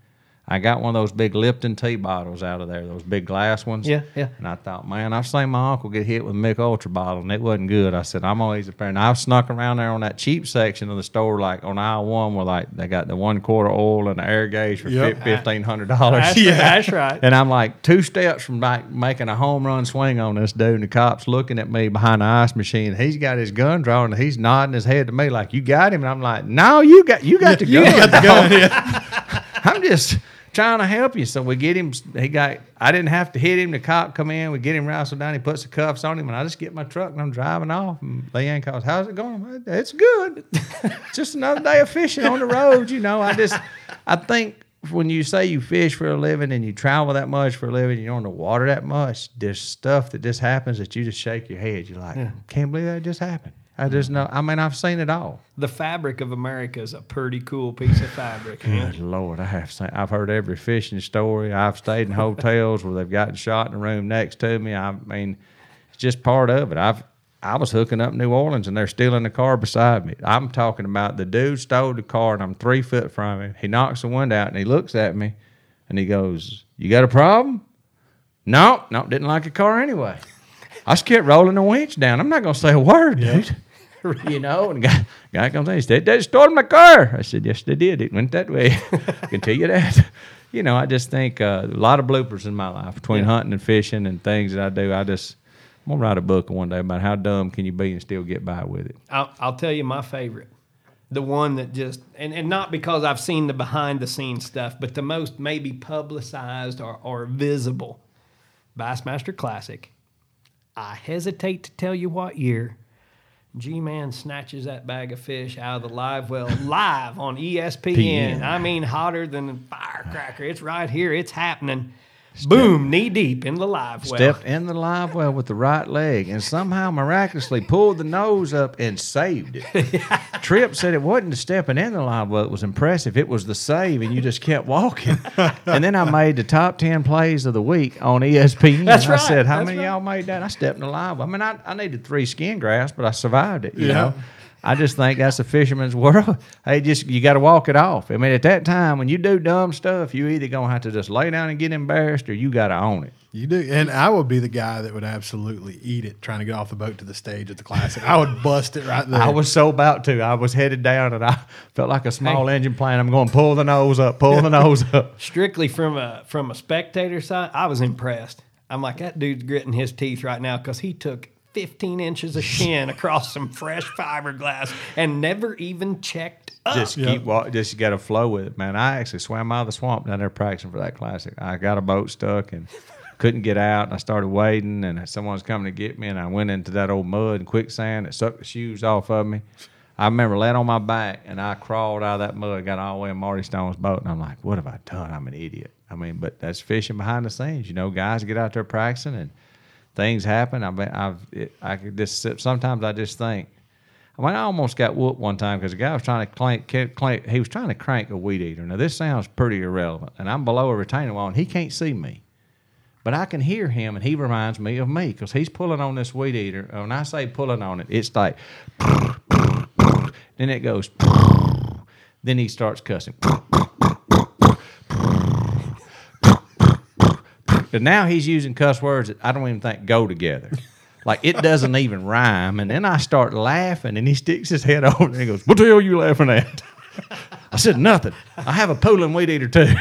S3: I got one of those big Lipton tea bottles out of there, those big glass ones.
S4: Yeah, yeah.
S3: And I thought, man, I've seen my uncle get hit with a Mich Ultra bottle, and it wasn't good. I said, I'm always a parent. I've snuck around there on that cheap section of the store, like on aisle one, where like they got the one quarter oil and the air gauge for
S2: Yep.
S3: fifteen hundred dollars.
S4: That's, that's right.
S3: And I'm like two steps from like making a home run swing on this dude, and the cop's looking at me behind the ice machine. He's got his gun drawn, and he's nodding his head to me like, "You got him." And I'm like, "No, you got you got the gun.
S2: you got the gun. Yeah.
S3: I'm just trying to help you." So we get him. He got. I didn't have to hit him. The cop come in. We get him wrestled down. He puts the cuffs on him, and I just get my truck and I'm driving off. And Leanne calls, "How's it going?" It's good. just another day of fishing on the road. You know, I just I think when you say you fish for a living and you travel that much for a living, you're on the water that much, there's stuff that just happens that you just shake your head. You're like, can't believe that just happened. I just know. I mean, I've seen it all.
S4: The fabric of America is a pretty cool piece of fabric.
S3: Good Lord, I have seen. I've heard every fishing story. I've stayed in hotels where they've gotten shot in the room next to me. I mean, it's just part of it. I've I was hooking up New Orleans and they're stealing the car beside me. I'm talking about the dude stole the car and I'm three foot from him. He knocks the window out and he looks at me and he goes, "You got a problem?" No, no, didn't like the car anyway. I just kept rolling the winch down. I'm not gonna say a word, dude. you know, and the guy, guy comes in, he said, They stole my car. I said, Yes, they did. It went that way. I can tell you that. You know, I just think uh, a lot of bloopers in my life between hunting and fishing and things that I do. I just, I'm going to write a book one day about how dumb can you be and still get by with it.
S4: I'll, I'll tell you my favorite. The one that just, and, and not because I've seen the behind the scenes stuff, but the most maybe publicized or, or visible Bassmaster Classic. I hesitate to tell you what year. G Man snatches that bag of fish out of the live well live on ESPN.
S3: PN.
S4: I mean, hotter than a firecracker. It's right here. It's happening. Boom, knee deep in the live well.
S3: Stepped in the live well with the right leg and somehow miraculously pulled the nose up and saved it. Tripp said it wasn't the stepping in the live well that was impressive. It was the save, and you just kept walking. and then I made the top 10 plays of the week on ESPN.
S4: That's right.
S3: I said, How
S4: that's
S3: many of
S4: right.
S3: y'all made that? I stepped in the live well. I mean, I, I needed three skin grafts, but I survived it, you
S2: Yeah.
S3: know? I just think that's a fisherman's world. Hey, just you got to walk it off. I mean, at that time when you do dumb stuff, you either gonna have to just lay down and get embarrassed, or you got to own it.
S2: You do, and I would be the guy that would absolutely eat it trying to get off the boat to the stage at the classic. I would bust it right there.
S3: I was so about to. I was headed down, and I felt like a small engine plane. I'm going pull the nose up, pull the nose up.
S4: strictly from a from a spectator side, I was impressed. I'm like that dude's gritting his teeth right now because he took 15 inches of shin across some fresh fiberglass and never even checked up.
S3: Just keep walking. Just got to flow with it, man. I actually swam out of the swamp down there practicing for that classic. I got a boat stuck and couldn't get out, and I started wading, and someone was coming to get me, and I went into that old mud and quicksand. It sucked the shoes off of me. I remember laying on my back, and I crawled out of that mud, got all the way in Marty Stone's boat, and I'm like, "What have I done? I'm an idiot." I mean, but that's fishing behind the scenes. You know, guys get out there practicing and things happen. I mean, I've it, I could just sometimes I just think. I mean, I almost got whooped one time because the guy was trying to clank, clank, he was trying to crank a weed eater. Now this sounds pretty irrelevant, and I'm below a retaining wall, and he can't see me, but I can hear him, and he reminds me of me because he's pulling on this weed eater. When I say pulling on it, it's like, then it goes, then he starts cussing. And now he's using cuss words that I don't even think go together. Like it doesn't even rhyme. And then I start laughing and he sticks his head over and he goes, What the hell are you laughing at? I said, Nothing. I have a pooling weed eater too.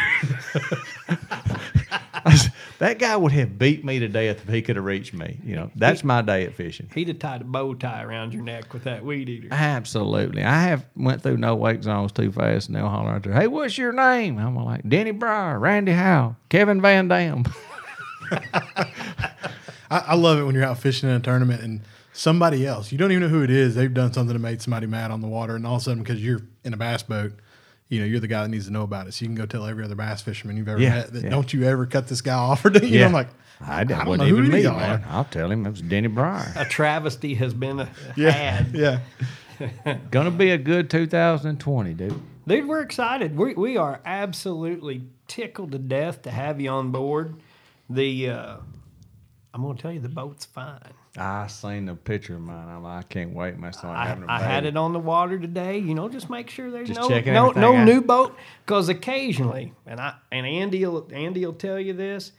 S3: said, that guy would have beat me to death if he could have reached me. You know, that's my day at fishing.
S4: He'd have tied a bow tie around your neck with that weed eater.
S3: Absolutely. I have went through no wake zones too fast and they'll holler out there, Hey, what's your name? I'm like, Denny Brauer, Randy Howell, Kevin Van Dam.
S2: I, I love it when you're out fishing in a tournament and somebody else, you don't even know who it is, they've done something that made somebody mad on the water, and all of a sudden, because you're in a bass boat, you know, you're the guy that needs to know about it. So you can go tell every other bass fisherman you've ever
S3: Yeah,
S2: met that
S3: yeah.
S2: don't you ever cut this guy off or do you? know, I'm like,
S3: I,
S2: I
S3: don't
S2: don't know who
S3: even
S2: these
S3: me,
S2: are.
S3: man. I'll tell him it was Denny Brauer.
S4: A travesty has been a,
S2: yeah,
S4: had.
S2: yeah.
S3: Gonna be a good 2020, dude.
S4: Dude, we're excited. We, we are absolutely tickled to death to have you on board. The uh, I'm going to tell you, the boat's fine.
S3: I seen the picture of mine. I'm I can't wait. My son
S4: I,
S3: having a
S4: I had it on the water today. You know, just make sure there's
S3: Just
S4: no
S3: checking
S4: no
S3: everything
S4: no
S3: out.
S4: new boat because occasionally, and I and Andy will, Andy will tell you this.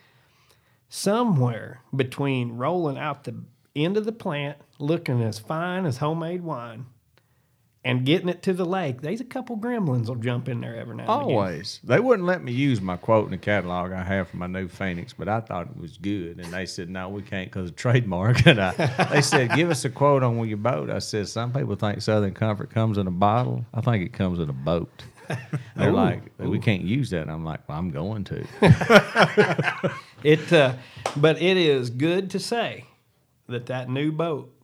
S4: Somewhere between rolling out the end of the plant, looking as fine as homemade wine, and getting it to the lake, there's a couple gremlins will jump in there every now and again.
S3: Always. They wouldn't let me use my quote in the catalog I have for my new Phoenix, but I thought it was good. And they said, no, we can't because of trademark. And I, they said, give us a quote on your boat. I said, some people think Southern Comfort comes in a bottle. I think it comes in a boat. They're like, we can't use that. And I'm like, well, I'm going to.
S4: It, uh, but it is good to say that that new boat,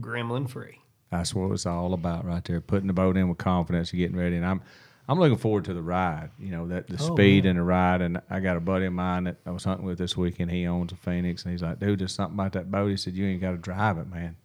S4: gremlin free.
S3: That's what it's all about right there. Putting the boat in with confidence and getting ready. And I'm I'm looking forward to the ride. You know, that the
S4: Oh,
S3: speed and the ride. And I got a buddy of mine that I was hunting with this weekend. He owns a Phoenix, and he's like, "Dude, there's something about that boat." He said, "You ain't got to drive it, man."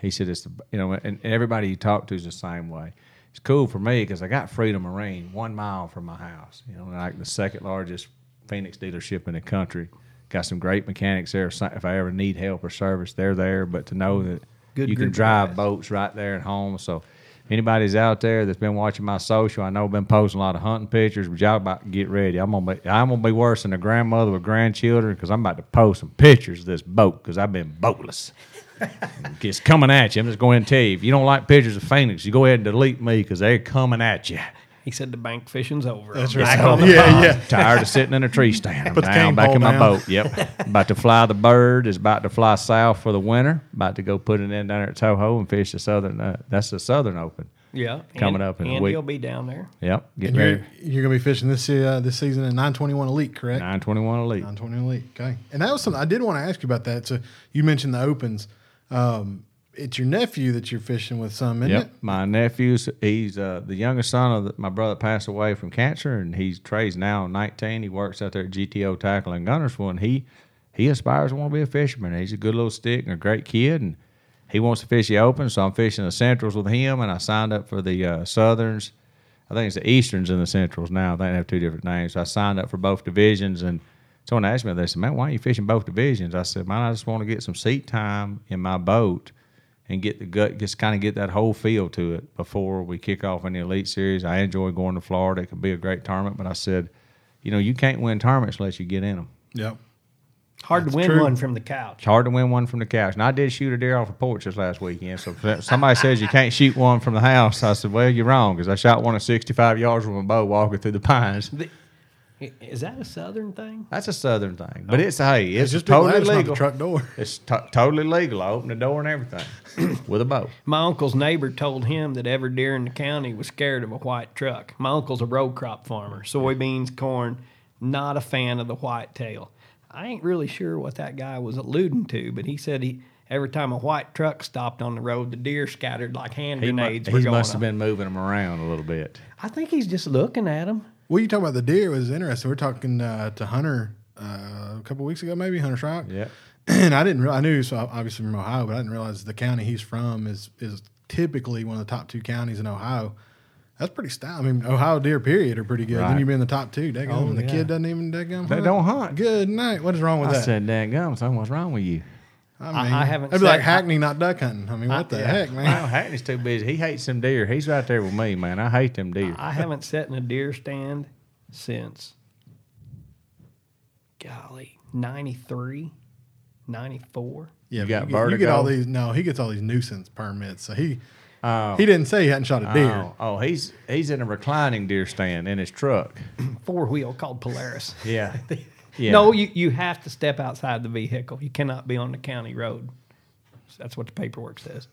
S3: He said, "It's the you know," and everybody you talk to is the same way. It's cool for me because I got Freedom Marine one mile from my house. You know, like the second largest Phoenix dealership in the country. Got some great mechanics there. If I ever need help or service, they're there. But to know that
S4: Good
S3: you can drive
S4: guys.
S3: boats right there at home. So anybody's out there that's been watching my social, I know I've been posting a lot of hunting pictures, but y'all about to get ready. I'm gonna be I'm gonna be worse than a grandmother with grandchildren because I'm about to post some pictures of this boat because I've been boatless. it's coming at you. I'm just going to tell you if you don't like pictures of Phoenix, you go ahead and delete me because they're coming at you.
S4: He said the bank fishing's over.
S2: That's
S4: I'm
S2: right.
S4: back on the
S2: yeah,
S4: pond.
S2: yeah.
S3: Tired of sitting in a tree stand. I'm
S2: Put the
S3: down
S2: cane
S3: back
S2: pole
S3: in my
S2: down.
S3: boat. Yep. about to fly the bird. Is about to fly south for the winter. About to go put it in down there at Toho and fish the southern. Uh, that's the Southern Open.
S4: Yeah,
S3: Coming
S4: and,
S3: up in a
S4: and
S3: week.
S4: he'll be down there.
S3: Yep. Get
S2: And
S3: ready.
S2: you're, you're going to be fishing this uh, this season at 921 Elite, correct?
S3: 921 Elite.
S2: 921 Elite. Okay. And that was something I did want to ask you about that. So you mentioned the opens. Um, it's your nephew that you're fishing with some, isn't
S3: Yep.
S2: it?
S3: My nephew's he's uh, the youngest son of the, my brother passed away from cancer, and he's Trey's now 19. He works out there at GTO Tackle in Guntersville, and he he aspires to want to be a fisherman. He's a good little stick and a great kid, and he wants to fish the open. So I'm fishing the Centrals with him, and I signed up for the uh, Southerns. I think it's the Easterns and the Centrals now. I think they have two different names. So I signed up for both divisions, and someone asked me, they said, "Man, why are you fishing both divisions?" I said, "Man, I just want to get some seat time in my boat." And get the gut, just kind of get that whole feel to it before we kick off in the Elite Series. I enjoy going to Florida; it could be a great tournament. But I said, you know, you can't win tournaments unless you get in them.
S2: Yep.
S4: Hard
S2: That's
S4: to win
S2: true.
S4: one from the couch.
S3: It's hard to win one from the couch. And I did shoot a deer off a porch this last weekend. So somebody says you can't shoot one from the house, I said, well, you're wrong because I shot one at 65 yards with a bow walking through the pines.
S4: The- is that a southern thing?
S3: That's a southern thing, but it's hey, it's,
S2: just
S3: totally
S2: be glad it's not
S3: legal.
S2: the truck door.
S3: It's to- totally legal. I opened the door and everything with a bow.
S4: My uncle's neighbor told him that every deer in the county was scared of a white truck. My uncle's a row crop farmer, soybeans, corn, not a fan of the white tail. I ain't really sure what that guy was alluding to, but he said he every time a white truck stopped on the road, the deer scattered like hand
S3: He, mu-
S4: grenades.
S3: he
S4: were going
S3: must have
S4: off.
S3: been moving them around a little bit.
S4: I think he's just looking at them.
S2: Well, you talking about the deer was interesting. We are talking uh, to Hunter uh, a couple weeks ago, maybe Hunter Shryock.
S3: Yeah.
S2: And I didn't. Re- I knew so obviously from Ohio, but I didn't realize the county he's from is is typically one of the top two counties in Ohio. That's pretty style. I mean, Ohio deer period are pretty good. Then
S3: Right.
S2: you be in the top two. Daggum,
S3: Oh,
S2: and the
S3: yeah.
S2: kid doesn't even daggum.
S3: They
S2: hunt.
S3: don't hunt.
S2: Good night. What is wrong with
S3: I
S2: that?
S3: I said, "Dang gum, son, what's wrong with you?"
S2: I,
S4: I- I haven't
S2: It'd be like
S4: said-
S2: Hackney not duck hunting. I mean, what the
S3: Yeah.
S2: heck, man?
S3: Well, Hackney's too busy. He hates them deer. He's right there with me, man. I hate them deer.
S4: I haven't sat in a deer stand since, golly, 93, 94.
S2: Yeah,
S3: You got
S2: you, get, you get all these. No, he gets all these nuisance permits. So he
S3: Oh.
S2: he didn't say he hadn't shot a deer.
S3: Oh, oh, he's he's in a reclining deer stand in his truck.
S4: Four wheel called Polaris.
S3: Yeah, yeah.
S4: No, you, you have to step outside the vehicle. You cannot be on the county road. That's what the paperwork says.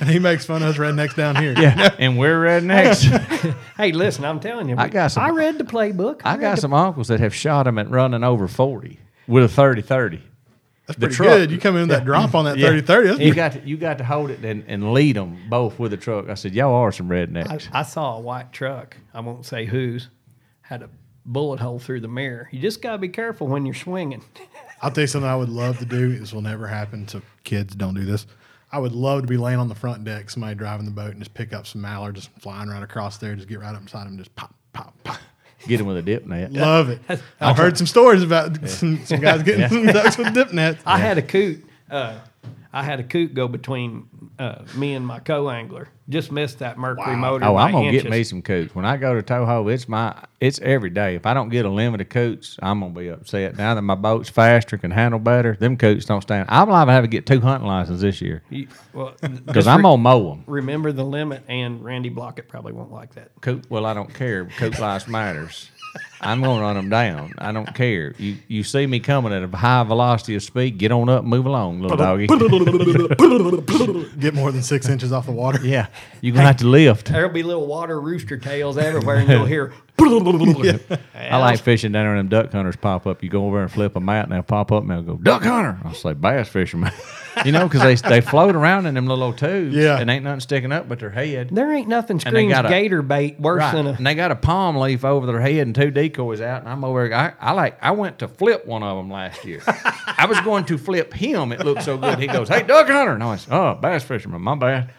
S2: And he makes fun of us rednecks down here.
S3: yeah, and we're rednecks.
S4: Hey, listen, I'm telling you,
S3: I got some-
S4: I read the playbook.
S3: I
S4: read
S3: got
S4: the-
S3: some uncles that have shot him at running over forty with a 30-30.
S2: That's
S3: The
S2: pretty
S3: truck.
S2: good. You come in with that drop on that 30 30.
S3: You got to, you got to hold it and, and lead them both with a truck. I said, y'all are some rednecks.
S4: I, I saw a white truck. I won't say whose. Had a bullet hole through the mirror. You just got to be careful when you're swinging.
S2: I'll tell you something I would love to do. This will never happen. So kids, don't do this. I would love to be laying on the front deck, somebody driving the boat, and just pick up some mallard, just flying right across there, just get right up beside them, just pop, pop, pop.
S3: Get him with a dip net.
S2: Love it. I've heard some stories about some, some guys getting some ducks with dip nets.
S4: I had a coot. Uh, I had a coot go between uh, me and my co-angler. Just missed that mercury motor.
S3: Oh,
S4: by
S3: I'm gonna
S4: inches.
S3: get me some coots. When I go to Toho, it's my it's every day. If I don't get a limit of coots, I'm gonna be upset. Now that my boat's faster, can handle better, them coots don't stand. I'm liable to have to get two hunting licenses this year
S4: You- well,
S3: because
S4: just
S3: I'm
S4: re-
S3: gonna mow them.
S4: remember the limit, and Randy Blockett probably won't like that.
S3: Coot, well, I don't care. Coot life matters. I'm gonna run them down. I don't care. You you see me coming at a high velocity of speed, get on up, move along, little doggy.
S2: Get more than six inches off the water.
S3: yeah, you're gonna have to lift.
S4: There'll be little water rooster tails everywhere, and you'll hear.
S3: I like fishing down there and them duck hunters pop up. You go over and flip them out and they'll pop up and they'll go, duck hunter. I'll say, bass fisherman. you know, because they, they float around in them little tubes
S2: Yeah.
S3: and ain't nothing sticking up but their head.
S4: There ain't nothing
S3: And they
S4: screams
S3: got a-
S4: gator bait worse
S3: Right.
S4: than a.
S3: And they got a palm leaf over their head and two decoys out. And I'm over there. I, I like, I went to flip one of them last year. I was going to flip him. It looked so good. He goes, hey, duck hunter. And I was, oh, bass fisherman. My bad.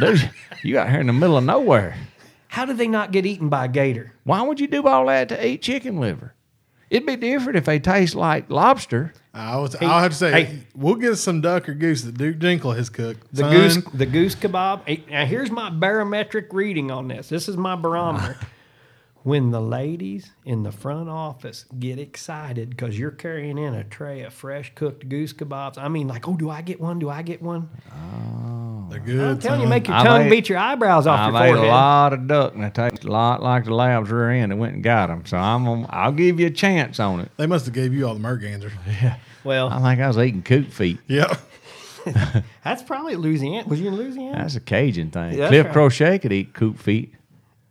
S3: Dude, you got here in the middle of nowhere.
S4: How did they not get eaten by a gator?
S3: Why would you do all that to eat chicken liver? It'd be different if they taste like lobster.
S2: I was, I'll have to say,
S4: hey.
S2: we'll get some duck or goose that Duke Jinkle has cooked.
S4: The
S2: Son,
S4: goose, the goose kebab. Hey, Now here's my barometric reading on this. This is my barometer. Ah. when the ladies in the front office get excited because you're carrying in a tray of fresh cooked goose kebabs, I mean, like, oh, do I get one? Do I get one? Ah.
S2: They're good.
S4: I'm telling you, make your
S3: I've
S4: tongue
S3: ate-
S4: beat your eyebrows off
S3: I've
S4: your
S3: ate
S4: forehead.
S3: a lot of duck and it tastes a lot like the lab's rear end. I went and got them. So I'm gonna, I'll give you a chance on it.
S2: They must have gave you all the mergansers.
S4: Well,
S3: I think I was eating coot feet.
S2: Yep.
S4: that's probably Louisiana. Was you in Louisiana?
S3: That's a Cajun thing.
S4: Yeah, that's
S3: Cliff
S4: right.
S3: Crochet could eat coot feet.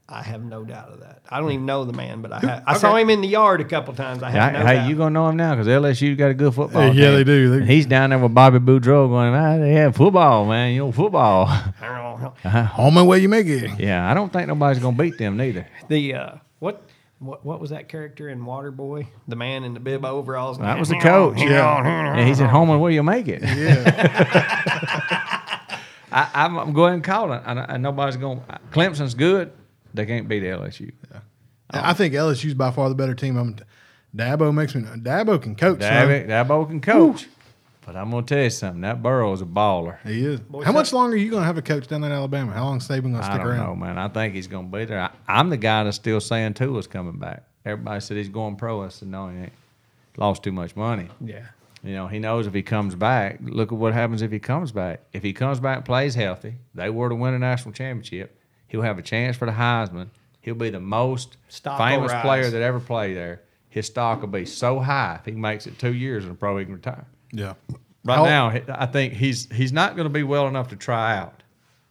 S4: I have no doubt of that. I don't even know the man, but I ha- I saw him in the yard a couple times. I have
S3: Hey,
S4: no
S3: hey,
S4: doubt.
S3: you gonna know him now because LSU got a good football.
S2: Yeah, yeah,
S3: team.
S2: they do. They-
S3: he's down there with Bobby Boudreaux going, ah, they have football, man. You know football.
S2: Home and way you make it.
S3: yeah, I don't think nobody's gonna beat them neither.
S4: The uh, what what what was that character in Waterboy? The man in the bib overalls.
S3: That was the coach.
S2: Yeah.
S3: Yeah, he's at home and where you make it.
S2: Yeah.
S3: I, I'm, I'm going and call it. And, and nobody's going. Clemson's good. They can't beat LSU.
S2: I think LSU's by far the better team. I'm, Dabo makes me. Dabo can coach. son.
S3: Dabo, Dabo can coach. But I'm gonna tell you something. That Burrow Burrow's a baller.
S2: He is. How much longer are you going to have a coach down in Alabama? How long is Saban going to
S3: I
S2: stick
S3: don't
S2: around?
S3: know, man. I think he's gonna be there. I, I'm the guy that's still saying Tua's coming back. Everybody said he's going pro. I said no, he ain't. Lost too much money.
S4: Yeah.
S3: You know, he knows if he comes back. Look at what happens if he comes back. If he comes back and plays healthy, they were to win a national championship. He'll have a chance for the Heisman. He'll be the most
S4: Stock
S3: famous player that ever played there. His stock will be so high if he makes it two years and probably can retire.
S2: Yeah.
S3: Right
S2: How-
S3: now, I think he's he's not going to be well enough to try out,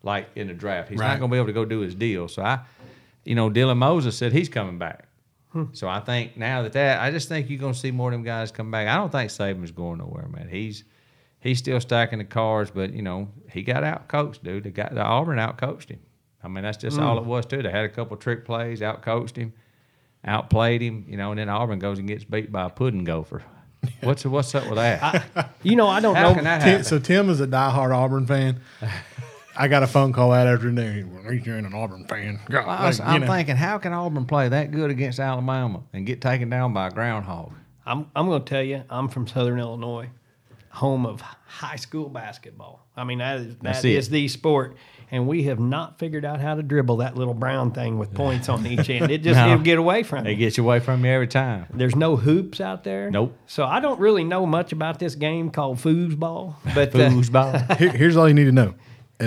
S3: like in the draft. He's
S2: Right.
S3: not going to be able to go do his deal. So I, you know, Dylan Moses said he's coming back.
S2: Hmm.
S3: So I think now that that, I just think you're going to see more of them guys come back. I don't think Saban's going nowhere, man. He's he's still stacking the cards, but you know he got out coached, dude. The guy, the Auburn out coached him. I mean, that's just mm. all it was too. They had a couple trick plays, outcoached him, outplayed him, you know, and then Auburn goes and gets beat by a pudding gopher. What's what's up with that?
S4: You know, I don't
S3: How
S4: know.
S3: can that
S2: Tim,
S3: happen?
S2: so Tim is a diehard Auburn fan. I got a phone call that afternoon. Well, you ain't an Auburn fan. God,
S3: well,
S2: like,
S3: I'm
S2: know.
S3: thinking, how can Auburn play that good against Alabama and get taken down by a groundhog?
S4: I'm I'm going to tell you, I'm from Southern Illinois, home of high school basketball. I mean, that is
S3: That's
S4: that
S3: it.
S4: is the sport, and we have not figured out how to dribble that little brown thing with points on each end. It just
S3: No.
S4: it'll get away from
S3: They
S4: you.
S3: get you away from you every time.
S4: There's no hoops out there.
S3: Nope.
S4: So I don't really know much about this game called foosball, but uh,
S3: Foosball.
S2: Here- here's all you need to know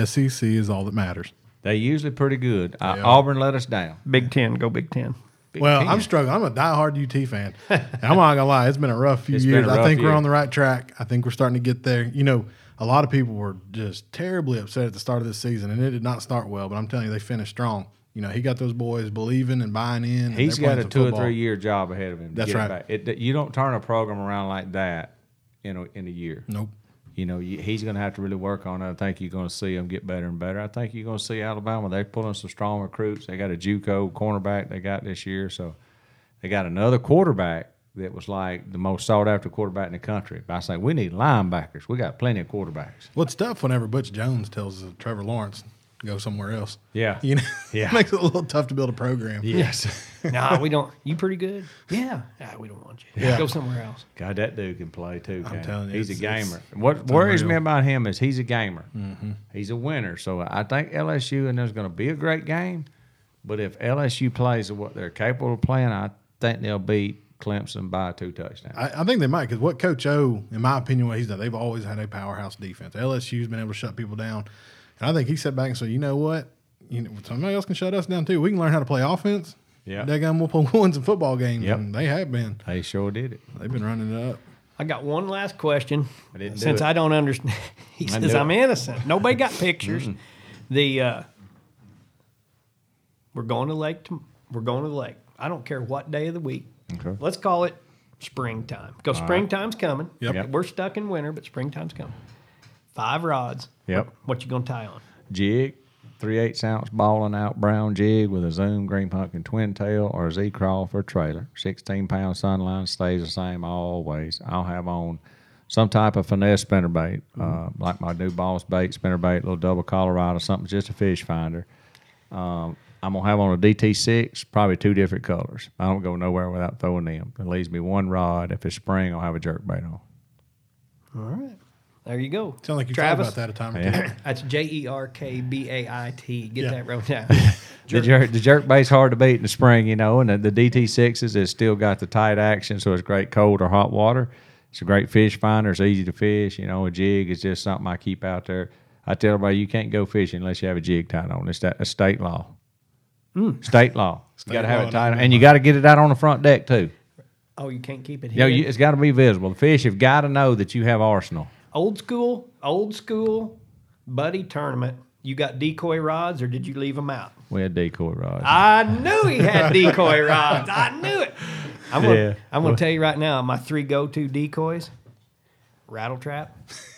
S2: SEC is all that matters.
S3: they usually pretty good. Uh,
S2: Yeah.
S3: Auburn let us down.
S4: Big Ten, go Big Ten.
S3: Big
S2: well,
S3: Ten.
S2: I'm struggling. I'm a diehard UT fan. And I'm not gonna lie, it's been a rough few
S3: It's
S2: years.
S3: a
S2: I
S3: rough
S2: think we're on the right track. I think we're starting to get there. You know, a lot of people were just terribly upset at the start of this season, and it did not start well. But I'm telling you, they finished strong. You know, he got those boys believing and buying in. and
S3: He's got a two or three year job ahead of him.
S2: That's right.
S3: It, you don't turn a program around like that in a, in a year.
S2: Nope.
S3: You know, he's going to have to really work on it. I think you're going to see him get better and better. I think you're going to see Alabama. They're pulling some strong recruits. They got a JUCO cornerback they got this year, so they got another quarterback that was like the most sought after quarterback in the country. But I say we need linebackers. We got plenty of quarterbacks.
S2: Well, it's tough whenever Butch Jones tells uh, Trevor Lawrence go somewhere else.
S3: Yeah.
S2: You know,
S3: Yeah.
S2: it makes it a little tough to build a program.
S3: Yes.
S4: nah, we don't. You pretty good? Yeah. Nah, we don't want you.
S2: Yeah.
S4: Go somewhere else.
S3: God, that dude can play too.
S2: I'm telling you,
S3: he's a gamer. what worries me
S2: unreal. Mm-hmm.
S3: about him is he's a gamer. He's a winner. So I think LSU and there's going to be a great game. But if LSU plays what they're capable of playing, I think they'll beat Clemson by two touchdowns.
S2: I, I think they might because what Coach O, in my opinion, what he's done, they've always had a powerhouse defense. LSU's been able to shut people down, and I think he sat back and said, "You know what? You know, somebody else can shut us down too. We can learn how to play offense.
S3: Yeah.
S2: Daggum, we'll pull win some football games,
S3: Yep.
S2: and they have been.
S3: they sure did it.
S2: They've been running it up.
S4: I got one last question.
S3: I didn't do
S4: Since
S3: it.
S4: I don't understand, he
S3: I
S4: says I'm
S3: it.
S4: innocent. Nobody got pictures. The uh, we're going to lake. To, we're going to the lake. I don't care what day of the week.
S3: Okay.
S4: Let's call it springtime because springtime's coming.
S2: Yep.
S3: Yep.
S4: We're stuck in winter, but springtime's coming. Five rods.
S3: Yep.
S4: What, what you gonna tie on?
S3: Jig, three eighths ounce balling out brown jig with a zoom green pumpkin twin tail or a Z-Craw for a trailer. Sixteen pound sunline stays the same always. I'll have on some type of finesse spinnerbait, uh, like my new boss bait spinnerbait, little double Colorado, something just a fish finder. Um, I'm gonna have on a DT6, probably two different colors. I don't go nowhere without throwing them. It leaves me one rod. If it's spring, I'll have a jerk bait on.
S4: All right. There you go.
S2: Sound like you
S4: Travis.
S2: thought about that a time or
S3: Yeah.
S2: two.
S4: That's J E R K B A I T. Get
S2: Yeah.
S4: that wrote down.
S3: The jerk, the jerk bait's hard to beat in the spring, you know, and the, the DT6s has still got the tight action, so it's great cold or hot water. It's a great fish finder. It's easy to fish. You know, a jig is just something I keep out there. I tell everybody you can't go fishing unless you have a jig tied on. It's that it's state law. State law. you got to have it tied, and you got to get it out on the front deck too.
S4: oh, you can't keep it
S3: You know,
S4: here.
S3: you, it's got to be visible. The fish have got to know that you have arsenal.
S4: old school, old school buddy tournament. You got decoy rods, or did you leave them out?
S3: We had decoy rods.
S4: I knew he had decoy rods. I knew it. I'm gonna,
S3: Yeah.
S4: I'm gonna tell you right now, my three go-to decoys: rattle trap,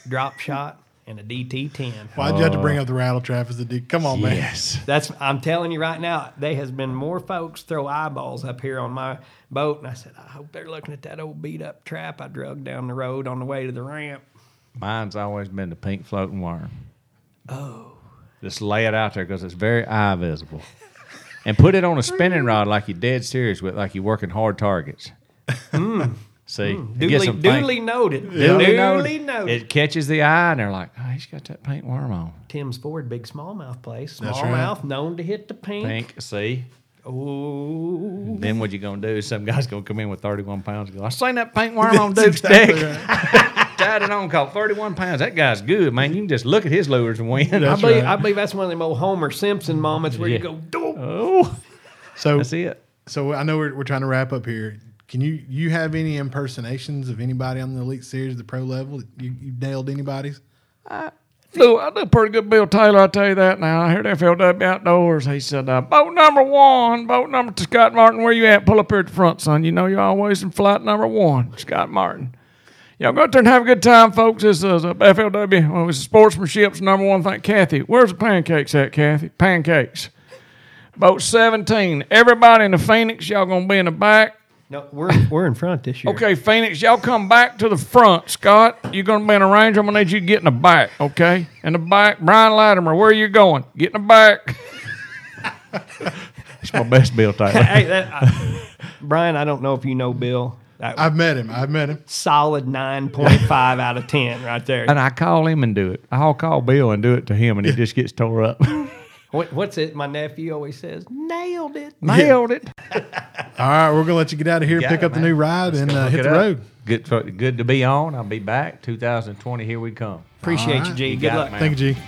S4: drop shot, and a DT10.
S2: Why'd you have to bring uh, up the rattle trap as the D? Come on, man.
S3: yes.
S4: That's I'm telling you right now. There has been more folks throw eyeballs up here on my boat, and I said, I hope they're looking at that old beat up trap I drug down the road on the way to the ramp.
S3: Mine's always been the pink floating worm. Oh. Just lay it out there because it's very eye visible. and put it on a spinning rod like you're dead serious with, like you're working hard targets. Hmm. See? Hmm. It gets
S4: Duly, duly noted.
S3: duly
S4: Duly,
S3: noted.
S4: noted.
S3: It catches the eye, and they're like, oh, he's got that paint worm on.
S4: Tim's Ford, big smallmouth place.
S2: That's
S4: Smallmouth,
S2: right.
S4: known to hit the pink.
S3: Pink, see?
S4: Oh,
S3: Then what you going to do is some guy's going to come in with 31 pounds and go, I seen that paint worm on Duke's
S2: exactly
S3: deck.
S2: right.
S3: Tied it on, caught 31 pounds. That guy's good, man. You can just look at his lures and win.
S4: I believe,
S2: right.
S4: I believe that's one of them old Homer Simpson moments where
S3: Yeah.
S4: you go, "Doop."
S3: Oh,
S2: So,
S3: that's it.
S2: so I know we're, we're trying to wrap up here. Can you you have any impersonations of anybody on the elite series, the pro level? You you nailed anybody's?
S3: Do I do pretty good Bill Taylor, I tell you that now. I heard FLW Outdoors. He said, uh, boat number one, boat number to Scott Martin, where you at? Pull up here at the front, son. You know you're always in flight number one, Scott Martin. Y'all go out there and have a good time, folks. This is a FLW. Well, it's sportsmanship's number one thing. Kathy, where's the pancakes at, Kathy? Pancakes. Boat 17. Everybody in the Phoenix, y'all going to be in the back.
S4: No, we're we're in front this year.
S3: Okay, Phoenix, y'all come back to the front. Scott, you're going to be in a ranger. I'm going to need you to get in the back, okay? In the back. Brian Latimer, where are you going? Get in the back. It's my best Bill Taylor.
S4: hey, that, I, Brian, I don't know if you know Bill. That
S2: I've met him. I've met him.
S4: solid nine point five out of ten right there.
S3: And I call him and do it. I'll call Bill and do it to him, and he just gets tore up.
S4: What, what's it? My nephew always says, "Nailed it."
S3: Nailed it.
S2: All right, we're gonna let you get out of here, pick
S3: it,
S2: up the new ride, and uh, hit the
S3: up.
S2: road.
S3: Good, for- good to be on. I'll be back. 2020. Here we come.
S4: Appreciate
S2: All
S4: you. G.
S3: You
S4: Good
S3: got it,
S4: luck.
S3: man.
S2: Thank you, G.